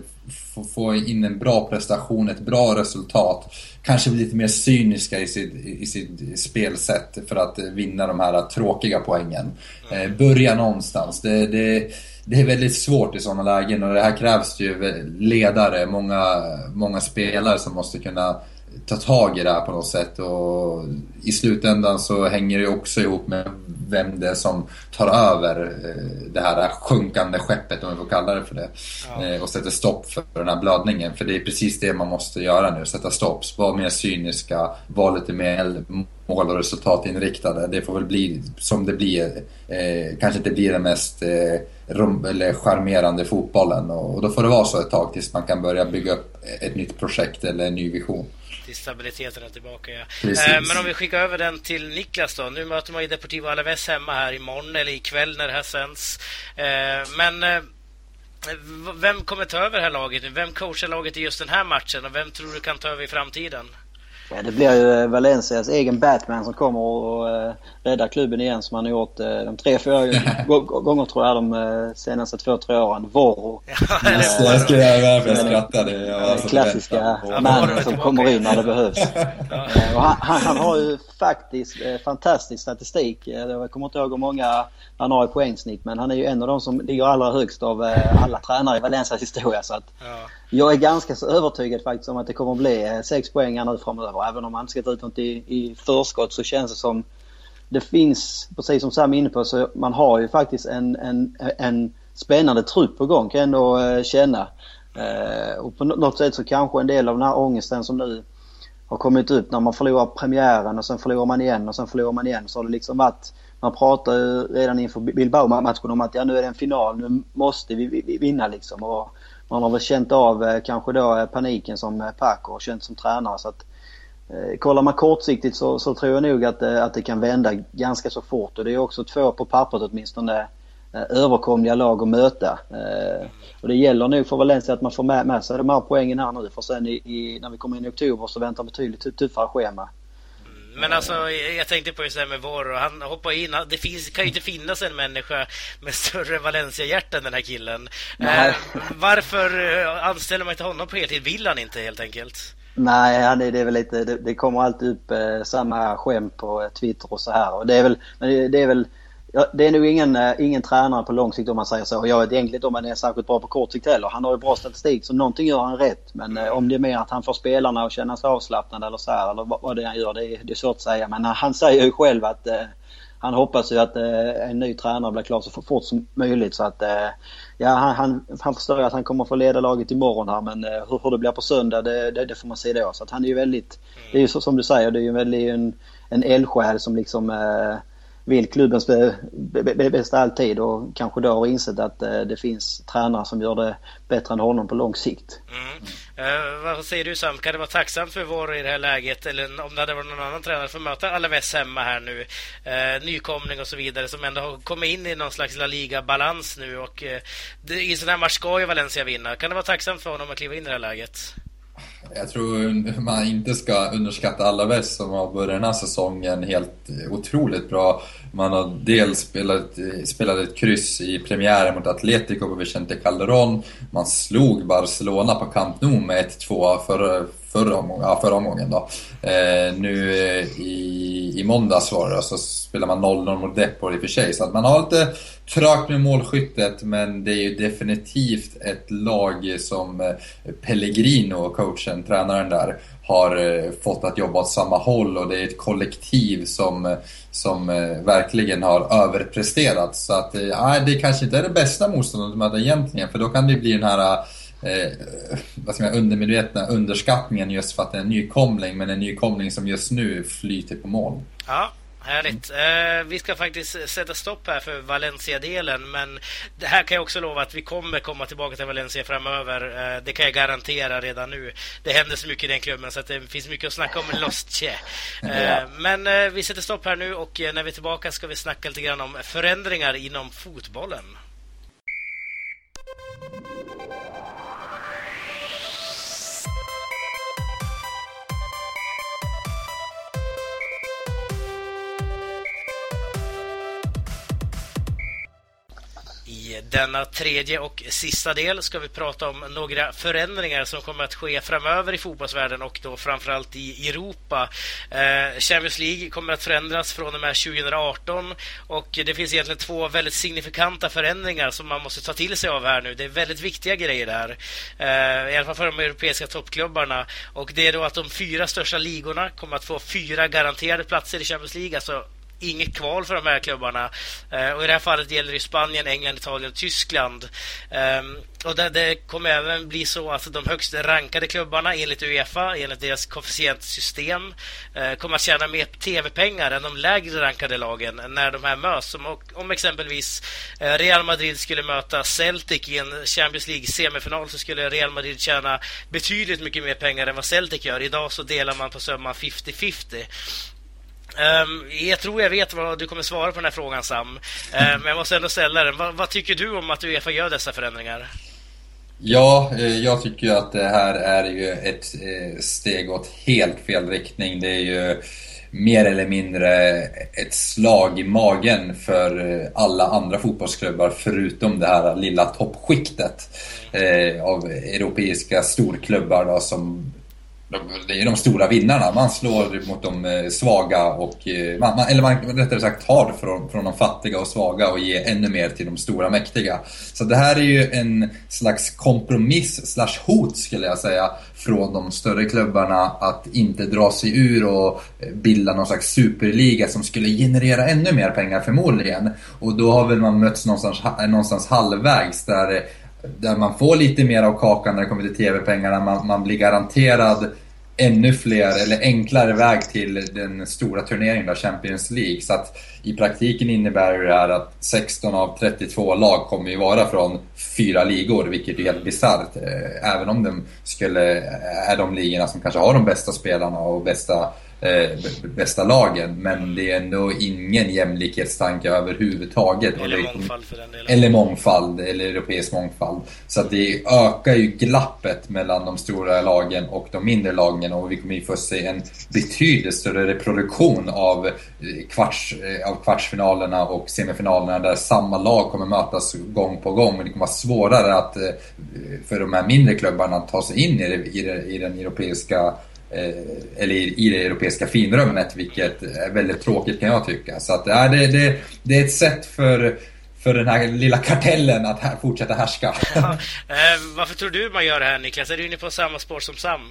S2: få in en bra prestation, ett bra resultat kanske bli lite mer cyniska i sitt, i sitt spelsätt för att vinna de här tråkiga poängen. Eh, börja någonstans. Det, det, det är väldigt svårt i sådana lägen och det här krävs ju ledare, många, många spelare som måste kunna ta tag i det här på något sätt och i slutändan så hänger det också ihop med vem det är som tar över eh, det här sjunkande skeppet, om vi får kalla det för det. Ja. Eh, och sätter stopp för den här blödningen. För det är precis det man måste göra nu, sätta stopp. Vara mer cyniska, vara lite mer mål och resultatinriktade. Det får väl bli som det blir. Eh, kanske inte blir den mest eh, rom, eller charmerande fotbollen. Och, och då får det vara så ett tag tills man kan börja bygga upp ett nytt projekt eller en ny vision
S1: till stabiliteten är tillbaka. Ja. Eh, men om vi skickar över den till Niklas då. Nu möter man ju Deportivo Alaves hemma här imorgon eller ikväll när det här sänds. Eh, men eh, vem kommer ta över det här laget nu? Vem coachar laget i just den här matchen och vem tror du kan ta över i framtiden?
S3: Ja, det blir ju Valencias egen Batman som kommer och räddar klubben igen som han har gjort uh, de tre, fyra gånger tror jag de uh, senaste två, tre åren. Voro.
S2: Ja, jag göra jag skrattade.
S3: Den klassiska mannen som kommer in när det behövs. och han, han, har ju faktiskt fantastisk statistik. Jag kommer inte ihåg hur många han har i poängsnitt men han är ju en av de som ligger allra högst av alla tränare i Valencias historia. Så att, ja. Jag är ganska så övertygad faktiskt om att det kommer att bli sex poäng nu framöver. Även om man inte ska ta ut något i, i förskott så känns det som det finns, precis som Sam är inne på, så man har ju faktiskt en, en, en spännande trupp på gång kan jag ändå eh, känna. Eh, och på något sätt så kanske en del av den här ångesten som nu har kommit upp när man förlorar premiären och sen förlorar man igen och sen förlorar man igen så har det liksom varit man pratar ju redan inför Bilbao-matchen om att ja nu är det en final, nu måste vi vinna liksom. Och man har väl känt av eh, kanske då paniken som Paco har känt som tränare. Så att, eh, kollar man kortsiktigt så, så tror jag nog att, att det kan vända ganska så fort. Och det är också två på pappret åtminstone eh, överkomliga lag att möta. Eh, och det gäller nog för Valencia att man får med, med sig de här poängen här nu. För sen i, i, när vi kommer in i oktober så väntar betydligt tuffare schema.
S1: Men alltså, jag tänkte på just det här med Voro. Han hoppar in. Det finns, kan ju inte finnas en människa med större Valencia-hjärta än den här killen. Eh, varför eh, anställer man inte honom på heltid? Vill han inte helt enkelt?
S3: Nej, det, är väl lite, det, det kommer alltid upp eh, samma skämt på eh, Twitter och så här. Och det är väl, det är väl Ja, det är nog ingen, eh, ingen tränare på lång sikt om man säger så. Jag vet egentligen inte om han är särskilt bra på kort sikt heller. Han har ju bra statistik så någonting gör han rätt. Men eh, om det är mer att han får spelarna att känna sig avslappnade eller så här, eller vad, vad det är han gör, det är, det är svårt att säga. Men eh, han säger ju själv att, eh, han hoppas ju att eh, en ny tränare blir klar så fort som möjligt så att eh, ja, han, han, han förstår ju att han kommer få leda laget imorgon här men eh, hur, hur det blir på söndag det, det, det, får man se då. Så att han är ju väldigt, det är ju så, som du säger, det är ju väldigt en, en eldsjäl som liksom eh, vill klubbens bästa alltid och kanske då har insett att eh, det finns tränare som gör det bättre än honom på lång sikt. Mm.
S1: Uh, vad säger du Sam? Kan det vara tacksamt för vår i det här läget eller om det hade varit någon annan tränare för att möta Alaves hemma här nu? Uh, nykomling och så vidare som ändå har kommit in i någon slags La Liga-balans nu och uh, i en sån här match ska ju Valencia vinna. Kan det vara tacksamt för honom att kliva in i det här läget?
S2: Jag tror man inte ska underskatta Alaves som har börjat den här säsongen helt otroligt bra. Man har dels spelat, spelat ett kryss i premiären mot Atletico på Vicente Calderón. Man slog Barcelona på Camp Nou med 1-2 förra, förra, omgången, ja, förra omgången då. Eh, nu eh, i, i måndags var det så spelar man 0-0 mot Depor i och för sig. Så att man har lite trögt med målskyttet men det är ju definitivt ett lag som eh, Pellegrino, coachen, tränaren där, har eh, fått att jobba åt samma håll och det är ett kollektiv som, som verkligen har överpresterat. Så att eh, det kanske inte är det bästa motståndet att möta egentligen för då kan det bli den här eh, vad ska man, undermedvetna underskattningen just för att det är en nykomling men en nykomling som just nu flyter på mål.
S1: Ja, Härligt. Eh, vi ska faktiskt sätta stopp här för Valencia-delen, men det här kan jag också lova att vi kommer komma tillbaka till Valencia framöver. Eh, det kan jag garantera redan nu. Det händer så mycket i den klubben så att det finns mycket att snacka om Lostche. Eh, men eh, vi sätter stopp här nu och eh, när vi är tillbaka ska vi snacka lite grann om förändringar inom fotbollen. Denna tredje och sista del ska vi prata om några förändringar som kommer att ske framöver i fotbollsvärlden och då framförallt i Europa. Eh, Champions League kommer att förändras från och med 2018 och det finns egentligen två väldigt signifikanta förändringar som man måste ta till sig av här nu. Det är väldigt viktiga grejer där, eh, i alla fall för de europeiska toppklubbarna. Och det är då att de fyra största ligorna kommer att få fyra garanterade platser i Champions League, alltså inget kval för de här klubbarna. Eh, och I det här fallet gäller det Spanien, England, Italien och Tyskland. Ehm, och det, det, kommer även bli så att de högst rankade klubbarna enligt Uefa, enligt deras koefficientsystem, eh, kommer att tjäna mer tv-pengar än de lägre rankade lagen när de här möts. Om, om exempelvis eh, Real Madrid skulle möta Celtic i en Champions League-semifinal så skulle Real Madrid tjäna betydligt mycket mer pengar än vad Celtic gör. Idag så delar man på summan 50-50. Um, jag tror jag vet vad du kommer svara på den här frågan Sam. Um, men jag måste ändå ställa den. Va, vad tycker du om att Uefa gör dessa förändringar?
S2: Ja, eh, jag tycker ju att det här är ju ett eh, steg åt helt fel riktning. Det är ju mer eller mindre ett slag i magen för eh, alla andra fotbollsklubbar förutom det här lilla toppskiktet eh, av europeiska storklubbar då, som det är de stora vinnarna. Man slår mot de eh, svaga och, eh, man, man, eller man rättare sagt tar från, från de fattiga och svaga och ger ännu mer till de stora mäktiga. Så det här är ju en slags kompromiss slash hot skulle jag säga från de större klubbarna att inte dra sig ur och eh, bilda någon slags superliga som skulle generera ännu mer pengar förmodligen. Och då har väl man mötts någonstans, någonstans halvvägs där där man får lite mer av kakan när det kommer till TV-pengarna. Man, man blir garanterad ännu fler, eller enklare väg till den stora turneringen då, Champions League. Så att i praktiken innebär det här att 16 av 32 lag kommer ju vara från fyra ligor, vilket är helt bisarrt. Eh, även om de skulle, eh, är de ligorna som kanske har de bästa spelarna och bästa eh, bästa lagen. Men det är ändå ingen jämlikhetstanke överhuvudtaget.
S1: Eller mångfald för den delen.
S2: Eller mångfald, eller europeisk mångfald. Så det ökar ju glappet mellan de stora lagen och de mindre lagen och vi kommer ju få se en betydligt större reproduktion av, eh, kvarts, eh, av kvartsfinalerna och semifinalerna där samma lag kommer mötas gång på gång. Men det kommer vara svårare att, eh, för de här mindre klubbarna att ta sig in i, det, i, det, i den europeiska Eh, eller i det europeiska finrummet, vilket är väldigt tråkigt kan jag tycka. Så att, ja, det, det, det är ett sätt för, för den här lilla kartellen att fortsätta härska.
S1: Ja, eh, varför tror du man gör det här Niklas? Är du inne på samma spår som Sam?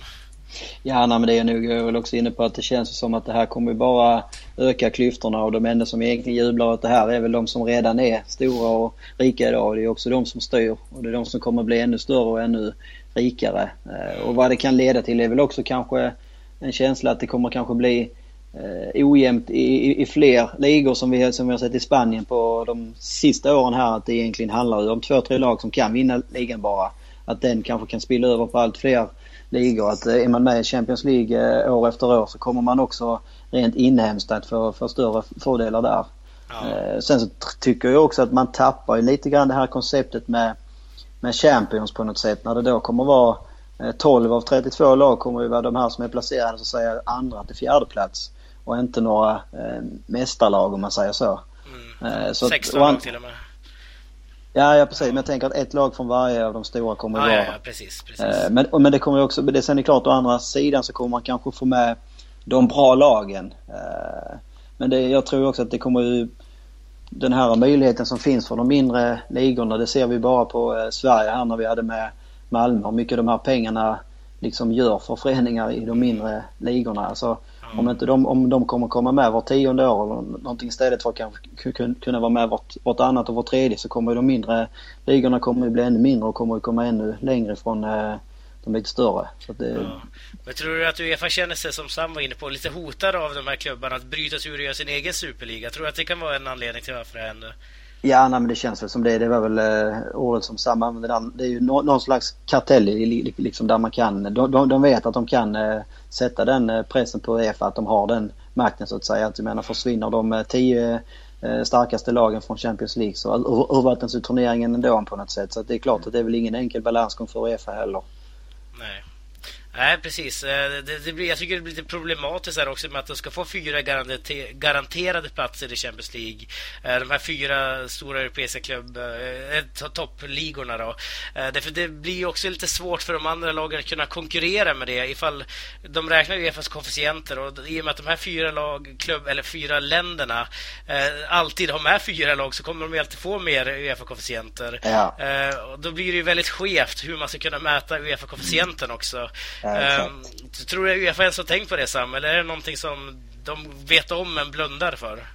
S3: Ja, nej, men det är nog, jag är väl också inne på att det känns som att det här kommer bara öka klyftorna och de enda som egentligen jublar åt det här är väl de som redan är stora och rika idag. Det är också de som styr och det är de som kommer bli ännu större och ännu rikare. Eh, och vad det kan leda till är väl också kanske en känsla att det kommer kanske bli eh, ojämnt i, i, fler ligor som vi, som vi har sett i Spanien på de sista åren här. Att det egentligen handlar om två, tre lag som kan vinna ligan bara. Att den kanske kan spilla över på allt fler ligor. Att eh, är man med i Champions League år efter år så kommer man också rent inhemskt att få, få större fördelar där. Ja. Sen så tycker jag också att man tappar lite grann det här konceptet med, med Champions på något sätt. När det då kommer vara 12 av 32 lag kommer ju vara de här som är placerade så att säga andra till fjärde plats och inte några eh, mästarlag om man säger så.
S1: Mm. så 16 lag till och med.
S3: Ja, ja precis. Men jag tänker att ett lag från varje av de stora kommer
S1: att
S3: vara...
S1: Ja, ja, precis, precis.
S3: Men, men det kommer också, det sen är klart å andra sidan så kommer man kanske få med de bra lagen. Men det, jag tror också att det kommer ju... Den här möjligheten som finns för de mindre ligorna, det ser vi bara på Sverige här när vi hade med Malmö. Hur mycket de här pengarna liksom gör för föreningar i de mindre ligorna. Alltså, om, inte de, om de kommer komma med var tionde år eller någonting istället för att kanske kunna vara med vart, vartannat och vart tredje så kommer de mindre ligorna kommer bli ännu mindre och kommer komma ännu längre från de lite större. Så det... ja.
S1: Men tror du att Uefa känner sig, som Sam var inne på, lite hotad av de här klubbarna att bryta sig ur och göra sin egen superliga? Tror du att det kan vara en anledning till varför det händer?
S3: Ja, nej, men det känns väl som det. Det var väl eh, ordet som Sam använde. Det är ju no, någon slags kartell liksom där man kan. De, de, de vet att de kan eh, sätta den eh, pressen på Uefa att de har den makten så att säga. Att jag menar försvinner de eh, tio eh, starkaste lagen från Champions League så urvattnas ju turneringen ändå på något sätt. Så det är klart att det är väl ingen enkel balansgång för Uefa heller.
S1: Nej. Nej, precis. Eh, det, det blir, jag tycker det blir lite problematiskt här också med att de ska få fyra garanterade platser i Champions League. Eh, de här fyra stora europeiska klubb, eh, toppligorna då. Därför det blir också lite svårt för de andra lagen att kunna konkurrera med det ifall de räknar Uefas koefficienter och i och med att de här fyra lag, klubb, eller fyra länderna alltid har med fyra lag så kommer de alltid få mer Uefa-koefficienter. Ja. Då blir det ju väldigt skevt hur man ska kunna mäta Uefa-koefficienten också. Ja, um, tror du Uefa ens har tänkt på det Sam? Eller är det någonting som de vet om men blundar för?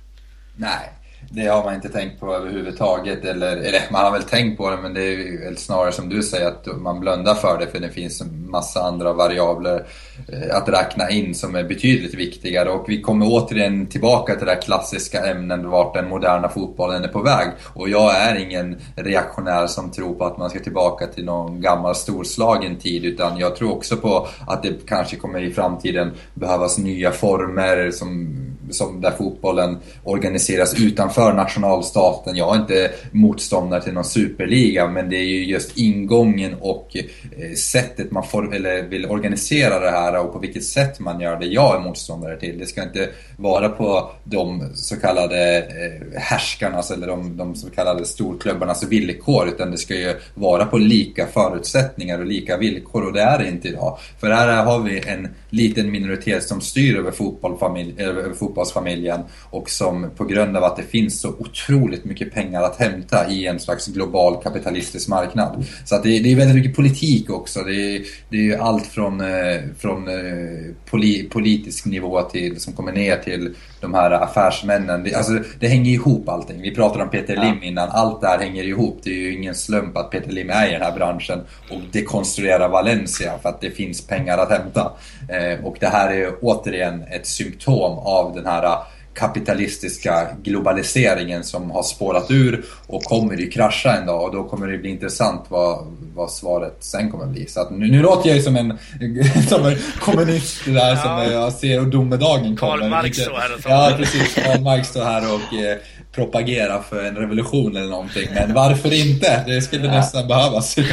S2: Nej, det har man inte tänkt på överhuvudtaget. Eller, eller man har väl tänkt på det men det är snarare som du säger att man blundar för det för det finns en massa andra variabler eh, att räkna in som är betydligt viktigare. Och vi kommer återigen tillbaka till det här klassiska ämnet vart den moderna fotbollen är på väg. Och jag är ingen reaktionär som tror på att man ska tillbaka till någon gammal storslagen tid utan jag tror också på att det kanske kommer i framtiden behövas nya former som som där fotbollen organiseras utanför nationalstaten. Jag är inte motståndare till någon superliga men det är ju just ingången och eh, sättet man får, eller vill organisera det här och på vilket sätt man gör det jag är motståndare till. Det ska inte vara på de så kallade eh, härskarnas eller de, de så kallade storklubbarnas villkor utan det ska ju vara på lika förutsättningar och lika villkor och det är det inte idag. För här har vi en liten minoritet som styr över, fotboll, över fotbollsfamiljen och som på grund av att det finns så otroligt mycket pengar att hämta i en slags global kapitalistisk marknad. Så att det, det är väldigt mycket politik också. Det är, det är allt från, eh, från eh, poli, politisk nivå till, som kommer ner till de här affärsmännen. Det, alltså, det hänger ihop allting. Vi pratade om Peter Lim innan. Allt det här hänger ihop. Det är ju ingen slump att Peter Lim är i den här branschen och dekonstruerar Valencia för att det finns pengar att hämta. Eh, och det här är återigen ett symptom av den här kapitalistiska globaliseringen som har spårat ur och kommer ju krascha en dag och då kommer det bli intressant vad, vad svaret sen kommer bli. Så att nu, nu låter jag ju som en, som en kommunist där ja. som jag ser och domedagen kommer.
S1: Karl Marx står här och
S2: Ja, precis. Karl Marx står här och eh, propagera för en revolution eller någonting. Men varför inte? Det skulle ja. nästan behövas. I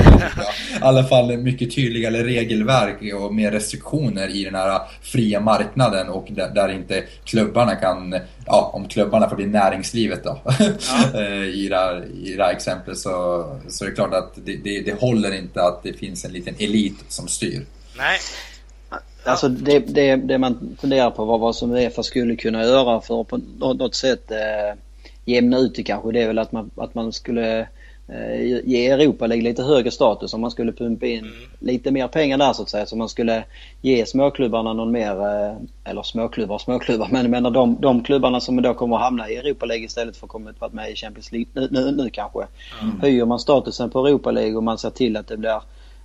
S2: alla fall mycket tydligare regelverk och mer restriktioner i den här fria marknaden och där, där inte klubbarna kan, ja om klubbarna får bli näringslivet då. Ja. Eh, I, det här, I det här exemplet så, så är det klart att det, det, det håller inte att det finns en liten elit som styr.
S1: Nej.
S3: Alltså det, det, det man funderar på vad, vad som Uefa skulle kunna göra för på något sätt eh, jämna ut det kanske. Det är väl att man, att man skulle Eh, ge Europa League lite högre status om man skulle pumpa in mm. lite mer pengar där så att säga. Så man skulle ge småklubbarna någon mer, eh, eller småklubbar småklubbar, men jag menar de, de klubbarna som då kommer att hamna i Europa League istället för att komma vara med i Champions League nu, nu, nu kanske. Mm. Höjer man statusen på Europa League och man ser till att det blir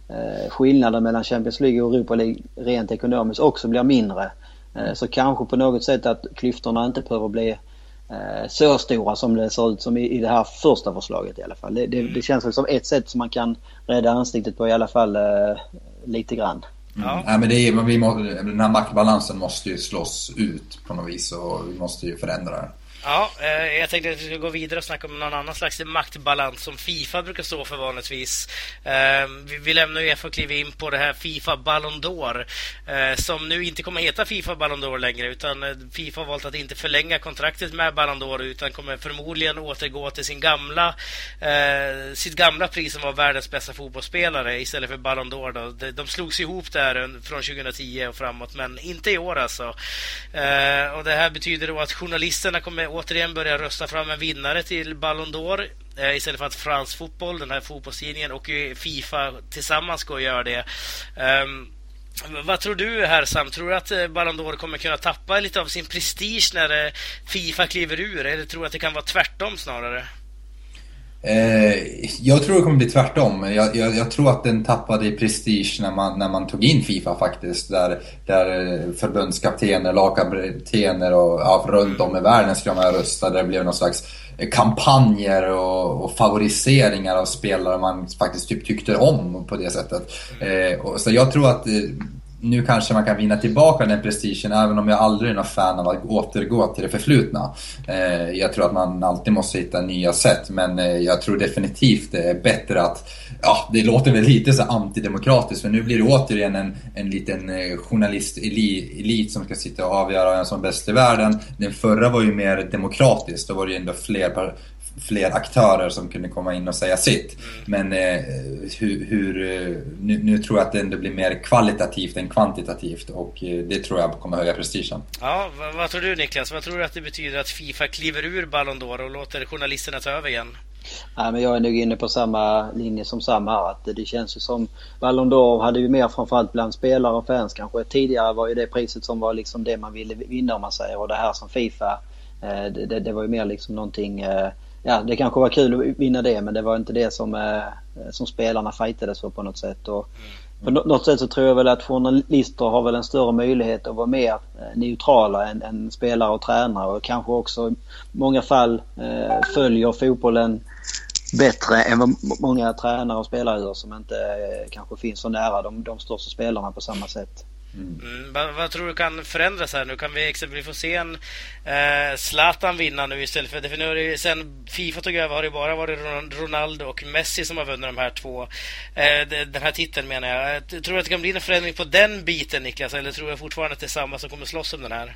S3: eh, skillnaden mellan Champions League och Europa League rent ekonomiskt också blir mindre. Eh, så kanske på något sätt att klyftorna inte behöver bli så stora som det ser ut som i, det här första förslaget i alla fall. Det, det, det känns väl som ett sätt som man kan rädda ansiktet på i alla fall eh, lite grann.
S2: Mm. Ja. Nej, men det är, vi må, den här maktbalansen måste ju slås ut på något vis och vi måste ju förändra den.
S1: Ja, eh, jag tänkte att vi ska gå vidare och snacka om någon annan slags maktbalans som Fifa brukar stå för vanligtvis. Eh, vi, vi lämnar Uefa och kliver in på det här Fifa Ballon d'Or eh, som nu inte kommer heta Fifa Ballon d'Or längre utan eh, Fifa har valt att inte förlänga kontraktet med Ballon d'Or utan kommer förmodligen återgå till sin gamla, eh, sitt gamla pris som var världens bästa fotbollsspelare istället för Ballon d'Or. Då. De, de slogs ihop där från 2010 och framåt men inte i år alltså. Eh, och det här betyder då att journalisterna kommer Eh, återigen börja rösta fram en vinnare till Ballon d'Or eh, istället för att Frans Fotboll, den här fotbollstidningen, och Fifa tillsammans ska göra det. Um, vad tror du här Sam? Tror du att eh, Ballon d'Or kommer kunna tappa lite av sin prestige när Fifa kliver ur? Eller tror du att det kan vara tvärtom snarare?
S2: Eh, jag tror det kommer bli tvärtom. Jag, jag, jag, tror att den tappade i prestige när man, när man tog in Fifa faktiskt. Där, där förbundskaptener, lagkaptener och ja, runt om i världen skulle man rösta. Där det blev någon slags eh, kampanjer och, och, favoriseringar av spelare man faktiskt typ tyckte om på det sättet. Eh, och, så jag tror att eh, nu kanske man kan vinna tillbaka den prestigen även om jag aldrig är någon fan av att återgå till det förflutna. Eh, jag tror att man alltid måste hitta nya sätt men eh, jag tror definitivt det är bättre att, ja det låter väl lite så antidemokratiskt för nu blir det återigen en, en liten eh, journalistelit som ska sitta och avgöra vem som är bäst i världen. Den förra var ju mer demokratisk, då var det ju ändå fler fler aktörer som kunde komma in och säga sitt. Men eh, hur, hur eh, nu, nu, tror jag att det ändå blir mer kvalitativt än kvantitativt och eh, det tror jag kommer höja prestigen.
S1: Ja, vad, vad, tror du Niklas? Vad tror du att det betyder att Fifa kliver ur Ballon d'Or och låter journalisterna ta över igen?
S3: Nej, men jag är nog inne på samma linje som Sam här. Att det känns ju som Ballon d'Or hade ju mer framförallt bland spelare och fans kanske. Tidigare var ju det priset som var liksom det man ville vinna om man säger. Och det här som Fifa, det, det, det var ju mer liksom någonting ja, det kanske var kul att vinna det men det var inte det som, eh, som spelarna fightades för på något sätt. Och på något sätt så tror jag väl att journalister har väl en större möjlighet att vara mer eh, neutrala än, än spelare och tränare och kanske också i många fall eh, följer fotbollen bättre än vad många tränare och spelare gör som inte eh, kanske finns så nära de, de största spelarna på samma sätt.
S1: Mm. Vad, vad, tror du kan förändras här nu? Kan vi exempelvis få se en eh, Zlatan vinna nu istället för... För nu det, sen Fifa tog över har det bara varit Ronaldo och Messi som har vunnit de här två. Eh, den här titeln menar jag. Eh, tror du att det kan bli en förändring på den biten Niklas? Eller tror du fortfarande att det är samma som kommer slåss om den här?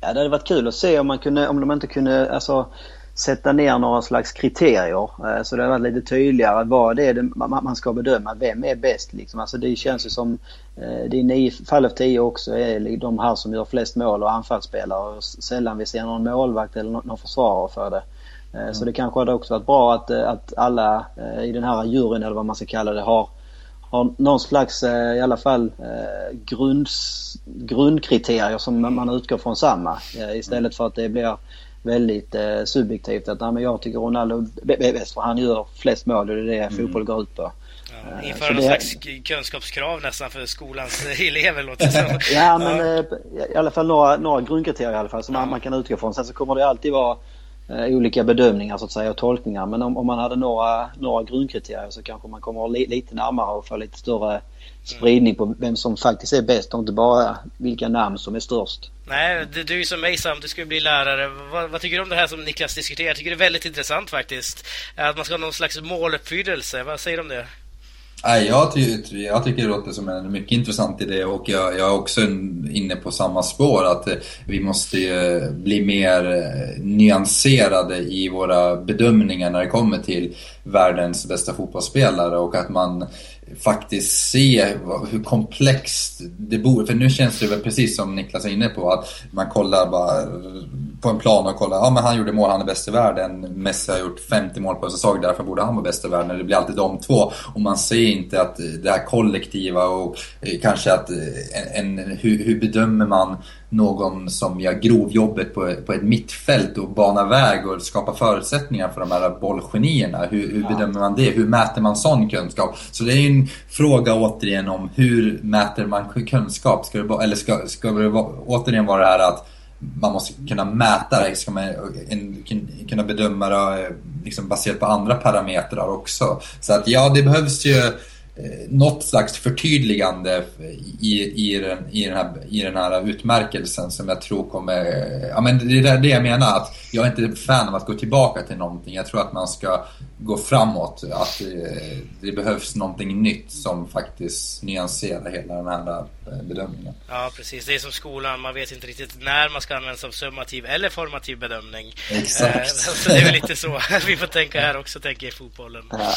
S3: Ja, det hade varit kul att se om man kunde, om de inte kunde, alltså sätta ner några slags kriterier. Eh, så det har varit lite tydligare vad det är man ska bedöma. Vem är bäst liksom? Alltså det känns ju som eh, det är nio fall av tio också är de här som gör flest mål och anfallsspelare. Sällan vi ser någon målvakt eller någon försvarare för det. Mm. Så det kanske hade också varit bra att, att alla i den här juryn eller vad man ska kalla det har har någon slags i alla fall grund, grundkriterier som man utgår från samma istället för att det blir väldigt eh, subjektivt att nej, men jag tycker Ronaldo är bäst för han gör flest mål och det är det mm. fotboll går ut på.
S1: Ja, eh, införa någon det... slags kunskapskrav nästan för skolans elever låter det som.
S3: ja men ja. Eh, i alla fall några, några grundkriterier i alla fall som ja. man, kan utgå från. Sen så kommer det alltid vara eh, Eh, olika bedömningar så att säga och tolkningar. Men om, om, man hade några, några grundkriterier så kanske man kommer li, lite närmare och få lite större spridning på vem som faktiskt är bäst och inte bara vilka namn som är störst.
S1: Nej, du är som mig Sam, du ska bli lärare. Vad, vad, tycker du om det här som Niklas diskuterar? Jag tycker det är väldigt intressant faktiskt. Att man ska ha någon slags måluppfyllelse. Vad säger du om det?
S2: Nej, jag, ty jag tycker det låter som en mycket intressant idé och jag, jag är också inne på samma spår att eh, vi måste eh, bli mer eh, nyanserade i våra bedömningar när det kommer till världens bästa fotbollsspelare och att man faktiskt se hur komplext det bor. För nu känns det väl precis som Niklas är inne på att man kollar bara på en plan och kollar. ja men han gjorde mål, han är bäst i världen. Messi har gjort 50 mål på en säsong, därför borde han vara bäst i världen. Det blir alltid de två. Och man ser inte att det här kollektiva och eh, kanske att eh, en, en hur, hur bedömer man någon som gör grovjobbet på, på ett mittfält och banar väg och skapar förutsättningar för de här bollgenierna. Hur, hur bedömer man det? Hur mäter man sån kunskap? Så det är en fråga återigen om hur mäter man kunskap? Ska det, eller ska, ska det återigen vara det här att man måste kunna mäta det, ska man kunna bedöma det liksom baserat på andra parametrar också. Så att ja, det behövs ju Eh, något slags förtydligande i, i, den, i, den här, i den här utmärkelsen som jag tror kommer... Ja, men det är det jag menar, att jag är inte fan av att gå tillbaka till någonting. Jag tror att man ska gå framåt, att det, det behövs någonting nytt som faktiskt nyanserar hela den här eh, bedömningen.
S1: Ja, precis. Det är som skolan, man vet inte riktigt när man ska använda sig av summativ eller formativ bedömning.
S2: Exakt. Eh,
S1: så det är väl lite så vi får tänka här också, tänker i fotbollen. Ja.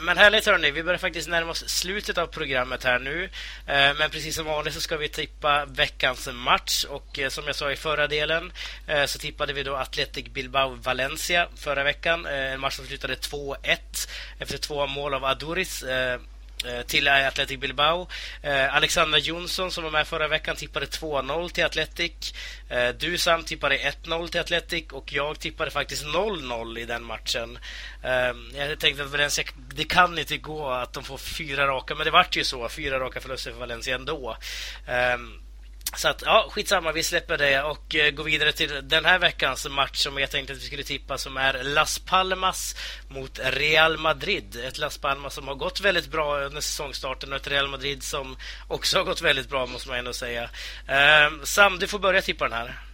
S1: Men härligt hörni, vi börjar faktiskt närma närma oss slutet av programmet här nu. Eh, men precis som vanligt så ska vi tippa veckans match. Och eh, som jag sa i förra delen eh, så tippade vi då Athletic Bilbao-Valencia förra veckan. En match som slutade 2-1 efter två mål av Aduris. Eh, till Athletic Bilbao. Eh, Alexander Jonsson som var med förra veckan tippade 2-0 till Athletic. Eh, du Sam tippade 1-0 till Athletic och jag tippade faktiskt 0-0 i den matchen. Jag tänkte att Valencia, det kan inte gå att de får fyra raka, men det vart ju så. Fyra raka förluster för Valencia ändå. Så att, ja, skitsamma, vi släpper det och uh, går vidare till den här veckans match som jag tänkte att vi skulle tippa som är Las Palmas mot Real Madrid. Ett Las Palmas som har gått väldigt bra under säsongstarten och ett Real Madrid som också har gått väldigt bra måste man ändå säga. Uh, Sam, du får börja tippa den här.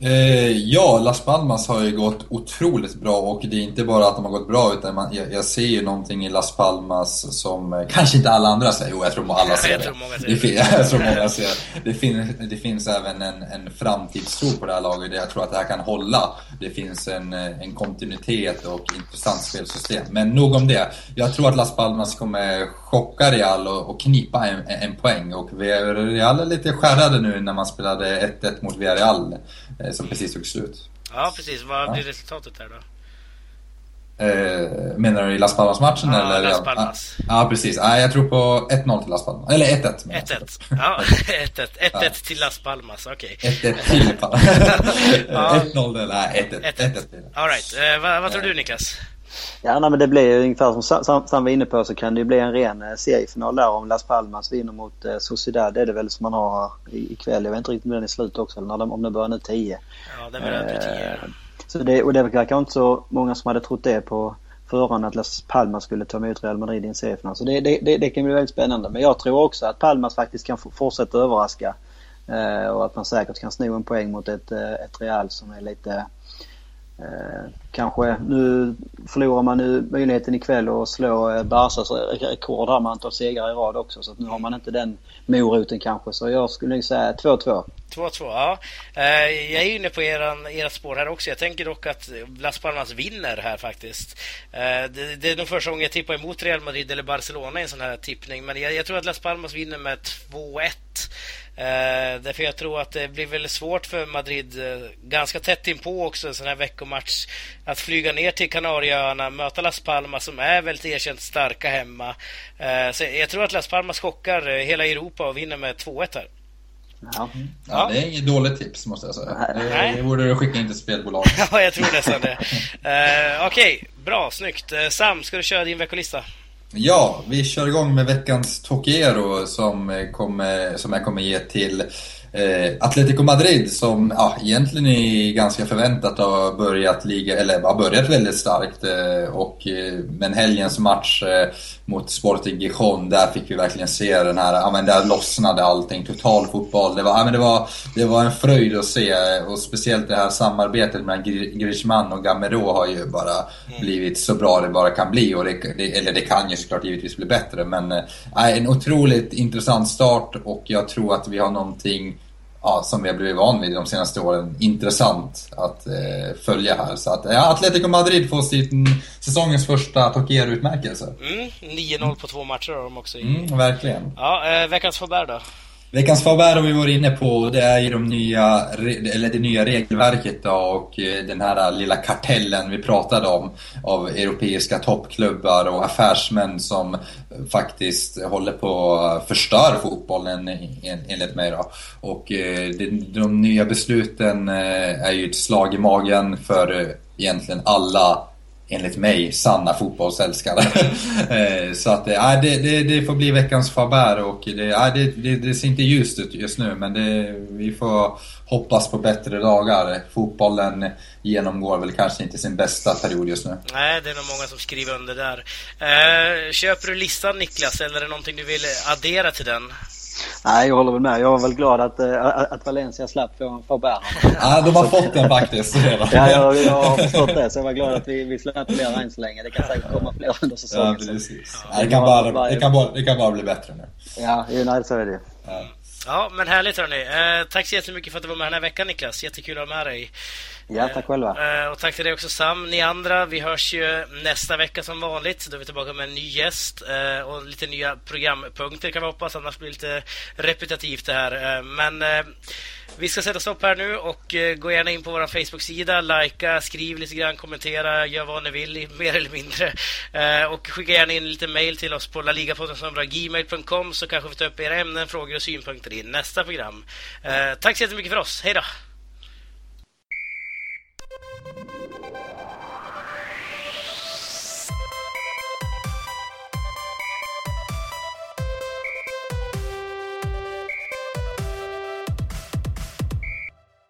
S2: Eh, ja, Las Palmas har ju gått otroligt bra och det är inte bara att de har gått bra utan man, jag, jag, ser ju någonting i Las Palmas som eh, kanske inte alla andra ser. Jo, jag tror alla ser
S1: jag det.
S2: Tror
S1: många ser
S2: det. det. jag tror många ser det. Finns, det finns även en, en framtidstro på det här laget. Jag tror att det här kan hålla. Det finns en, eh, en kontinuitet och intressant spelsystem. Men nog om det. Jag tror att Las Palmas kommer chocka Real och, och knipa en, en poäng. Och Real är lite skärrade nu när man spelade 1-1 mot Villarreal Eh, som precis tog slut.
S1: Ja, precis. Vad blir resultatet där då?
S2: Eh, menar du i Las Palmas-matchen?
S1: Ja, eller? Las Palmas.
S2: Ja, ah, precis. Ah, jag tror på 1-0 till Las Palmas. Eller 1-1.
S1: 1-1. Ja, 1-1. 1-1 till Las Palmas, okej.
S2: Okay. 1-1 till Palmas. 1-0 eller nej, 1-1. 1-1.
S1: Alright. Eh, vad, vad tror du Niklas?
S3: Ja, nej, men det blir ju ungefär som Sam, Sam var inne på så kan det ju bli en ren eh, seriefinal där om Las Palmas vinner mot eh, Sociedad. Det är det väl som man har ikväll. Jag vet inte riktigt om den är slut också eller om den börjar nu 10.
S1: Ja, den börjar nu 10. Eh,
S3: så det, och det verkar inte så många som hade trott det på förhand att Las Palmas skulle ta emot Real Madrid i en seriefinal. Så det, det, det, det, kan bli väldigt spännande. Men jag tror också att Palmas faktiskt kan fortsätta överraska. Eh, och att man säkert kan sno en poäng mot ett, eh, ett Real som är lite Eh, kanske nu förlorar man nu möjligheten ikväll att slå eh, Barsas rekord här med antal segrar i rad också. Så att nu har man inte den moroten kanske. Så jag skulle säga 2-2.
S1: 2-2, ja. Eh, jag är inne på eran, ert spår här också. Jag tänker dock att Las Palmas vinner här faktiskt. Eh, det, det är nog första gången jag tippar emot Real Madrid eller Barcelona i en sån här tippning. Men jag, jag tror att Las Palmas vinner med 2-1. Eh, därför jag tror att det blir väldigt svårt för Madrid, eh, ganska tätt inpå också, en sån här veckomatch, att flyga ner till Kanarieöarna, möta Las Palmas som är väldigt erkänt starka hemma. Eh, så jag tror att Las Palmas chockar eh, hela Europa och vinner med 2-1 här.
S2: Ja. ja. det är inget dåligt tips måste jag säga. Nej. Det borde du skicka in till spelbolag.
S1: ja, jag tror nästan det. Uh, Okej, okay. bra, snyggt. Uh, Sam, ska du köra din veckolista?
S2: Ja, vi kör igång med veckans Tokiero som, kommer, som jag kommer ge till eh, Atletico Madrid som ja, egentligen är ganska förväntat har börjat liga, eller har börjat väldigt starkt. Eh, och, eh, men helgens match eh, mot Sporting Gijon, där fick vi verkligen se den här, ja men där lossnade allting, total fotboll. Det var, ja, men det var, det var en fröjd att se och speciellt det här samarbetet mellan Griezmann och Gamero har ju bara mm. blivit så bra det bara kan bli. Och det, det, eller det kan ju såklart givetvis bli bättre men äh, en otroligt intressant start och jag tror att vi har någonting ja, som vi har blivit van vid de senaste åren, intressant att eh, följa här. Så att ja, Atletico Madrid får sin säsongens första Tokiero-utmärkelse.
S1: Mm, 9-0 på två matcher har de också. I...
S2: Mm, verkligen.
S1: Ja, eh, veckans förbär då?
S2: Veckans favör har vi varit inne på, det är ju de nya, eller det nya regelverket då, och eh, den här eh, lilla kartellen vi pratade om av europeiska toppklubbar och affärsmän som faktiskt håller på att förstöra fotbollen enligt mig då. Och eh, de nya besluten är ju ett slag i magen för egentligen alla enligt mig, sanna fotbollsälskare. Eh, så att äh, det, det, det, får bli veckans Faber och det, äh, det, det, det, ser inte ljust ut just nu men det, vi får hoppas på bättre dagar. Fotbollen genomgår väl kanske inte sin bästa period just nu.
S1: Nej, det är nog många som skriver under där. Eh, köper du listan Niklas eller är det någonting du vill addera till den?
S3: Nej, jag håller väl med. Jag var väl glad att, äh, att Valencia slapp få, få bära.
S2: Ja, de har fått den faktiskt.
S3: ja, jag, jag har förstått det. Så jag var glad att vi, vi slapp fler än så länge. Det kan säkert komma fler under säsongen.
S2: Ja, precis. Ja, det, kan bara, det, kan bara, det kan bara bli bättre nu.
S3: Ja, nej, så är det
S1: ja. Ja, men härligt hörni. Eh, tack så jättemycket för att du var med den här veckan Niklas. Jättekul att ha med dig.
S3: Ja, tack själva.
S1: Eh, och tack till dig också Sam. Ni andra, vi hörs ju nästa vecka som vanligt. Då är vi tillbaka med en ny gäst eh, och lite nya programpunkter kan vi hoppas. Annars blir det lite repetitivt det här. Eh, men vi ska sätta stopp här nu och eh, gå gärna in på vår Facebook-sida, likea, skriv lite grann, kommentera, gör vad ni vill, mer eller mindre. Eh, och skicka gärna in lite mail till oss på laligapodden.gmail.com så kanske vi tar upp era ämnen, frågor och synpunkter i nästa program. Eh, tack så jättemycket för oss. Hej då!